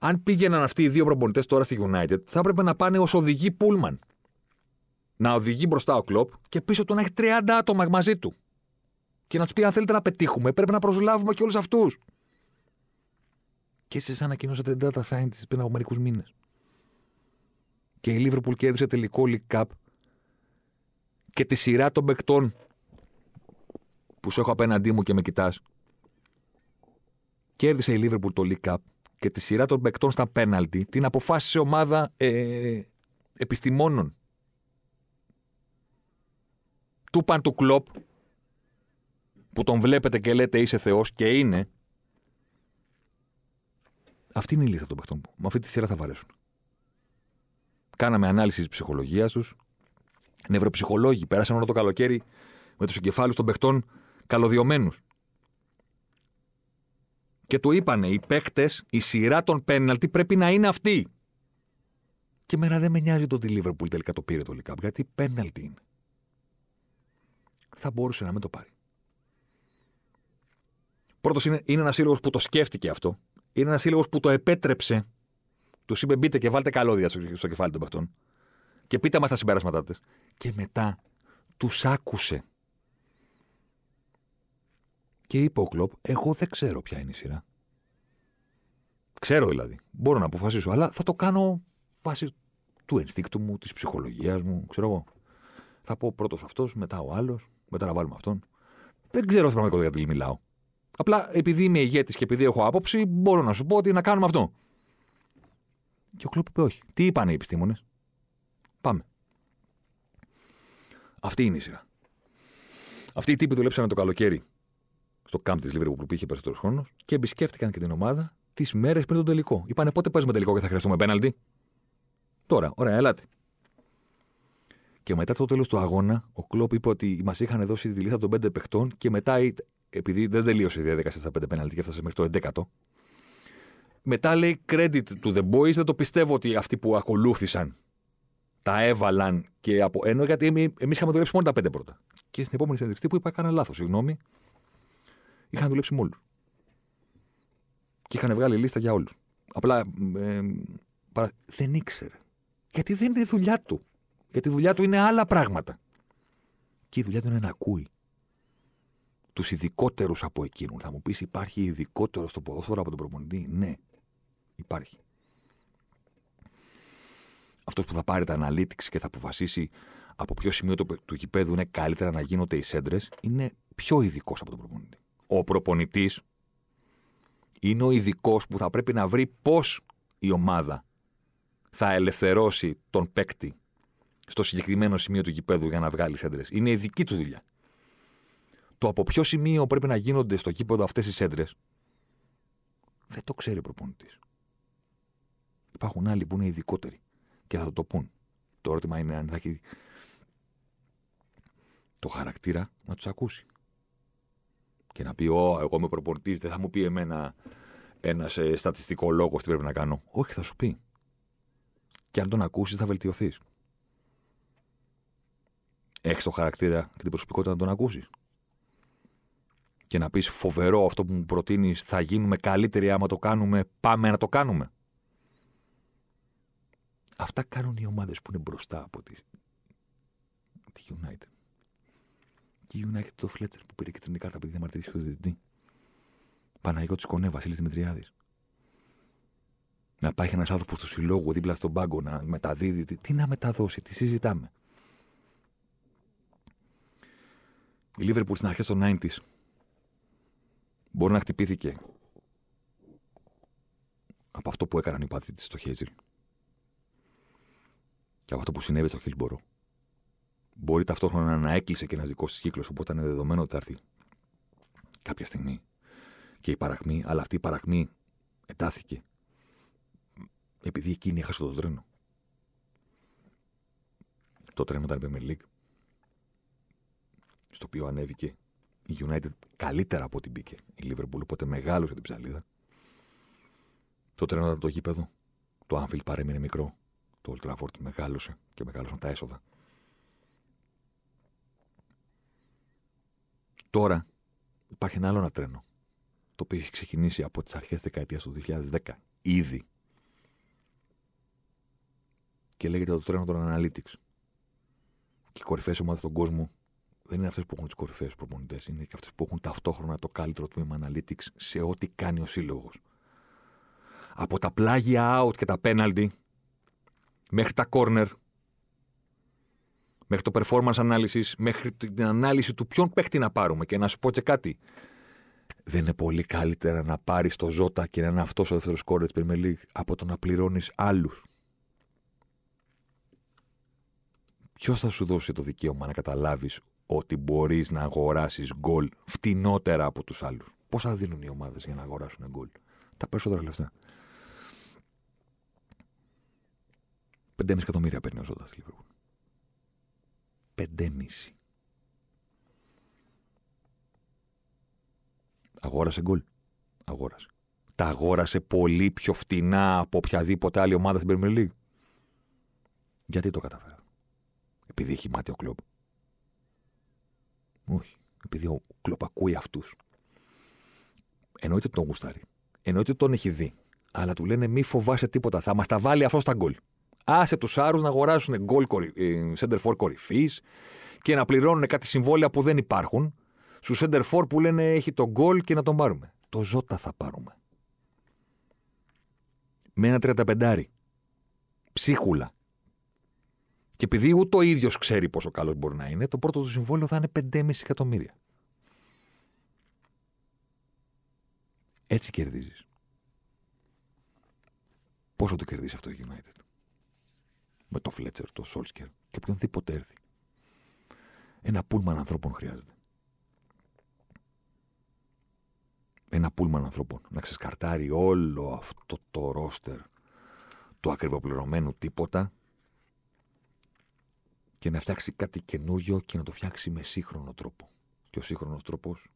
αν πήγαιναν αυτοί οι δύο προπονητές τώρα στη United, θα έπρεπε να πάνε ως οδηγοί Πούλμαν. Να οδηγεί μπροστά ο Κλοπ και πίσω του να έχει 30 άτομα μαζί του. Και να τους πει: Αν θέλετε να πετύχουμε, πρέπει να προσλάβουμε και όλους αυτούς. Και εσεί ανακοινώσατε data scientist πριν από μερικούς μήνες. Και η Liverpool κέρδισε τελικό League Cup και τη σειρά των παικτών που σου έχω απέναντί μου και με κοιτάς. Κέρδισε η Liverpool το League Cup και τη σειρά των παικτών στα πέναλτι την αποφάσισε ομάδα ε, επιστημόνων. Του παν του κλοπ που τον βλέπετε και λέτε είσαι Θεός και είναι αυτή είναι η λίστα των παιχτών που με αυτή τη σειρά θα βαρέσουν. Κάναμε ανάλυση της ψυχολογίας τους. Νευροψυχολόγοι πέρασαν όλο το καλοκαίρι με τους εγκεφάλους των παιχτών καλωδιωμένους. Και του είπανε οι παίκτες, η σειρά των πέναλτι πρέπει να είναι αυτή. Και μένα δεν με νοιάζει το ότι η Λίβερπουλ τελικά το πήρε το Λικάμπ, γιατί πέναλτι είναι. Θα μπορούσε να μην το πάρει. Πρώτος είναι, είναι ένας σύλλογος που το σκέφτηκε αυτό. Είναι ένας σύλλογος που το επέτρεψε του είπε μπείτε και βάλτε καλώδια στο, κεφάλι των παιχτών. Και πείτε μας τα συμπεράσματά της. Και μετά τους άκουσε. Και είπε ο Κλοπ, εγώ δεν ξέρω ποια είναι η σειρά. Ξέρω δηλαδή. Μπορώ να αποφασίσω, αλλά θα το κάνω βάσει του ενστίκτου μου, της ψυχολογίας μου, ξέρω εγώ. Θα πω πρώτος αυτός, μετά ο άλλος, μετά να βάλουμε αυτόν. Δεν ξέρω στην πραγματικότητα γιατί μιλάω. Απλά επειδή είμαι ηγέτης και επειδή έχω άποψη, μπορώ να σου πω ότι να κάνουμε αυτό. Και ο Κλοπ είπε όχι. Τι είπαν οι επιστήμονες; Πάμε. Αυτή είναι η σειρά. Αυτοί οι τύποι δουλέψαν το καλοκαίρι στο κάμπ της Λίβερπουλ που είχε περισσότερος χρόνος και επισκέφτηκαν και την ομάδα τις μέρες πριν τον τελικό. Είπανε πότε παίζουμε τελικό και θα χρειαστούμε πέναλτι; Τώρα, ωραία, ελάτε. Και μετά το τέλος του αγώνα, ο Κλοπ είπε ότι μας είχαν δώσει τη λίστα των πέντε παιχτών και μετά, επειδή δεν τελείωσε η διαδικασία στα πέντε πέναλτι και έφτασε μέχρι το 11ο, μετά λέει credit to the boys, δεν το πιστεύω ότι αυτοί που ακολούθησαν τα έβαλαν και από. Ενώ γιατί εμεί είχαμε δουλέψει μόνο τα πέντε πρώτα. Και στην επόμενη συνέντευξη που είπα, έκανα λάθος, συγγνώμη. Είχαν δουλέψει με όλους. Και είχαν βγάλει λίστα για όλους. Απλά ε, παρα... δεν ήξερε. Γιατί δεν είναι δουλειά του. Γιατί η δουλειά του είναι άλλα πράγματα. Και η δουλειά του είναι να ακούει τους ειδικότερους από εκείνου. Θα μου πεις, υπάρχει ειδικότερο στο ποδόσφαιρο από τον προπονητή; Ναι, Υπάρχει. Αυτός που θα πάρει τα analytics και θα αποφασίσει από ποιο σημείο του, του γηπέδου είναι καλύτερα να γίνονται οι σέντρες, είναι πιο ειδικός από τον προπονητή. Ο προπονητής είναι ο ειδικός που θα πρέπει να βρει πώς η ομάδα θα ελευθερώσει τον παίκτη στο συγκεκριμένο σημείο του γηπέδου για να βγάλεις σέντρε. Είναι η δική του δουλειά. Το από ποιο σημείο πρέπει να γίνονται στο γήπεδο αυτές οι σέντρε δεν το ξέρει ο προπονητής. Υπάρχουν άλλοι που είναι ειδικότεροι και θα το πούν. Το ερώτημα είναι αν θα έχει το χαρακτήρα να τους ακούσει. Και να πει, Ω, εγώ είμαι προπονητής, δεν θα μου πει εμένα ένας ε, στατιστικό λόγος τι πρέπει να κάνω. Όχι, θα σου πει. Και αν τον ακούσεις, θα βελτιωθείς. Έχεις το χαρακτήρα και την προσωπικότητα να τον ακούσεις. Και να πεις φοβερό αυτό που μου προτείνεις, θα γίνουμε καλύτεροι άμα το κάνουμε, πάμε να το κάνουμε. Αυτά κάνουν οι ομάδες που είναι μπροστά από τη, τη United. Και η United το Fletcher που πήρε και την κάρτα επειδή διαμαρτυρήθηκε ο διαιτητή. Παναγιώτης Κονέ, Βασίλης Δημητριάδης. Να πάει ένας άνθρωπος του συλλόγου δίπλα στον πάγκο να μεταδίδει. Τι, τι να μεταδώσει, τι συζητάμε. Η Λίβερπουλ στην αρχέ των 90s μπορεί να χτυπήθηκε από αυτό που έκαναν οι πάτρε τη στο Χέζιλ και από αυτό που συνέβη στο Χίλμπορο. Μπορεί ταυτόχρονα να έκλεισε και ένα δικό τη κύκλος, οπότε είναι δεδομένο ότι θα έρθει κάποια στιγμή και η παραχμή, αλλά αυτή η παραχμή εντάθηκε επειδή εκείνη έχασε το τρένο. Το τρένο ήταν η Premier League, στο οποίο ανέβηκε η United καλύτερα από ό,τι μπήκε η Liverpool, οπότε μεγάλωσε την ψαλίδα. Το τρένο ήταν το γήπεδο, το Anfield παρέμεινε μικρό, το Old Trafford μεγάλωσε και μεγάλωσαν τα έσοδα. Τώρα υπάρχει ένα άλλο ένα τρένο το οποίο έχει ξεκινήσει από τις αρχές δεκαετίας του 2010 ήδη και λέγεται το τρένο των Analytics. Και οι κορυφαίες ομάδες στον κόσμο δεν είναι αυτές που έχουν τις κορυφαίες προπονητές, είναι και αυτές που έχουν ταυτόχρονα το καλύτερο τμήμα Analytics σε ό,τι κάνει ο σύλλογος. Από τα πλάγια out και τα penalty μέχρι τα corner, μέχρι το performance analysis, μέχρι την ανάλυση του ποιον παίχτη να πάρουμε. Και να σου πω και κάτι δεν είναι πολύ καλύτερα να πάρεις το Ζώτα και να είναι αυτός ο δεύτερος κόρε της Premier League από το να πληρώνεις άλλους. Ποιος θα σου δώσει το δικαίωμα να καταλάβεις ότι μπορείς να αγοράσεις γκολ φτηνότερα από τους άλλους. Πόσα δίνουν οι ομάδες για να αγοράσουν γκολ; Τα περισσότερα λεφτά. 5,5 εκατομμύρια παίρνει ο Ζώτας στη Λίβερπουλ. 5,5. Αγόρασε γκολ. Αγόρασε. Τα αγόρασε πολύ πιο φτηνά από οποιαδήποτε άλλη ομάδα στην Premier League. Γιατί το καταφέρα. Επειδή έχει μάτι ο κλοπ. Όχι. Επειδή ο κλοπ ακούει αυτούς. Εννοείται ότι τον γουστάρει. Εννοείται ότι τον έχει δει. Αλλά του λένε μη φοβάσαι τίποτα. Θα μας τα βάλει αυτός στα γκολ. Άσε τους Άρου να αγοράσουν γκολ ε, center for κορυφής και να πληρώνουν κάτι συμβόλαια που δεν υπάρχουν στους center που λένε έχει τον γκολ και να τον πάρουμε. Το Ζώτα θα πάρουμε. Με ένα 35. Ψίχουλα. Και επειδή ούτε ο ίδιος ξέρει πόσο καλός μπορεί να είναι, το πρώτο του συμβόλαιο θα είναι 5,5 εκατομμύρια. Έτσι κερδίζεις. Πόσο το κερδίζει αυτό το United; Με το Fletcher, το Solskjaer και οποιονδήποτε έρθει. Ένα πούλμαν ανθρώπων χρειάζεται. ένα πούλμαν ανθρώπων να ξεσκαρτάρει όλο αυτό το ρόστερ του ακριβοπληρωμένου τίποτα και να φτιάξει κάτι καινούριο και να το φτιάξει με σύγχρονο τρόπο. Και ο σύγχρονος τρόπος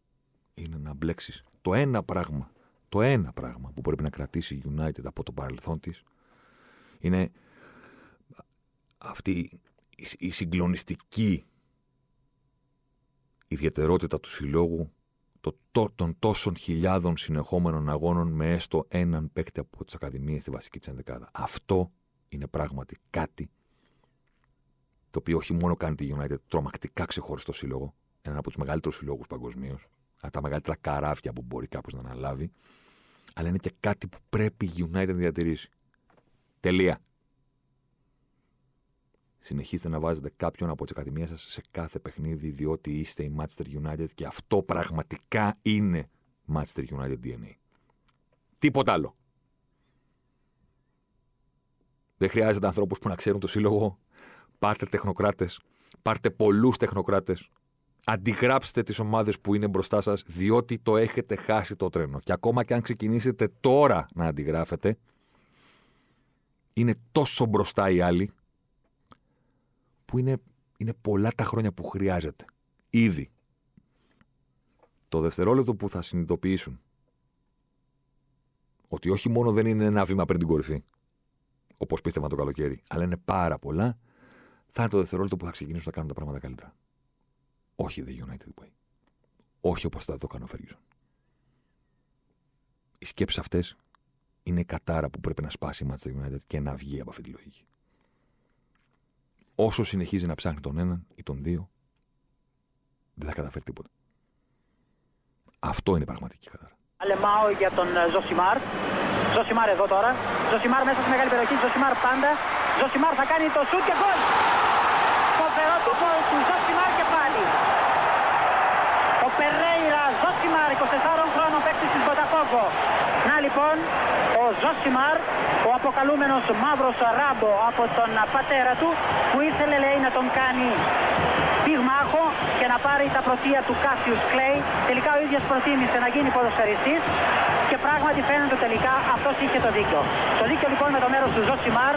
είναι να μπλέξεις το ένα πράγμα, το ένα πράγμα που πρέπει να κρατήσει η United από το παρελθόν της είναι αυτή η συγκλονιστική ιδιαιτερότητα του συλλόγου το, των τόσων χιλιάδων συνεχόμενων αγώνων με έστω έναν παίκτη από τις Ακαδημίες στη βασική της ενδεκάδα. Αυτό είναι πράγματι κάτι το οποίο όχι μόνο κάνει τη United τρομακτικά ξεχωριστό σύλλογο, έναν από τους μεγαλύτερους συλλόγους παγκοσμίως, από τα μεγαλύτερα καράβια που μπορεί κάποιος να αναλάβει, αλλά είναι και κάτι που πρέπει η United να διατηρήσει. Τελεία συνεχίστε να βάζετε κάποιον από τις ακαδημίες σας σε κάθε παιχνίδι, διότι είστε η Manchester United και αυτό πραγματικά είναι Manchester United DNA. Τίποτα άλλο. Δεν χρειάζεται ανθρώπους που να ξέρουν το σύλλογο. Πάρτε τεχνοκράτες. Πάρτε πολλούς τεχνοκράτες. Αντιγράψτε τις ομάδες που είναι μπροστά σας, διότι το έχετε χάσει το τρένο. Και ακόμα και αν ξεκινήσετε τώρα να αντιγράφετε, είναι τόσο μπροστά οι άλλοι που είναι, είναι πολλά τα χρόνια που χρειάζεται. Ήδη. Το δευτερόλεπτο που θα συνειδητοποιήσουν ότι όχι μόνο δεν είναι ένα βήμα πριν την κορυφή, όπως πίστευα το καλοκαίρι, αλλά είναι πάρα πολλά, θα είναι το δευτερόλεπτο που θα ξεκινήσουν να κάνουν τα πράγματα καλύτερα. Όχι The United Way. Όχι όπως θα το κάνω ο Ferguson. Οι σκέψεις αυτές είναι η κατάρα που πρέπει να σπάσει η Manchester United και να βγει από αυτή τη λογική. Όσο συνεχίζει να ψάχνει τον έναν ή τον δύο, δεν θα καταφέρει τίποτα. Αυτό είναι η πραγματική κατάρα. Αλεμάω για τον ε, Ζωσιμάρ. Ζωσιμάρ εδώ τώρα. Ζωσιμάρ μέσα στη μεγάλη περιοχή. Ζωσιμάρ πάντα. Ζωσιμάρ θα κάνει το σουτ και γκολ. Φοβερό το γκολ του Ζωσιμάρ και πάλι. Ο Περέιρα Ζωσιμάρ, 24 χρόνων παίκτη της Μποταφόγκο. Να λοιπόν, ο Ζωσιμάρ, ο αποκαλούμενος μαύρος ράμπο από τον πατέρα του, που ήθελε λέει να τον κάνει πυγμάχο και να πάρει τα πρωτεία του Κάσιους Κλέη. Τελικά ο ίδιος προτίμησε να γίνει ποδοσφαιριστής και πράγματι φαίνεται τελικά αυτός είχε το δίκιο. Το δίκιο λοιπόν με το μέρος του Ζωσιμάρ.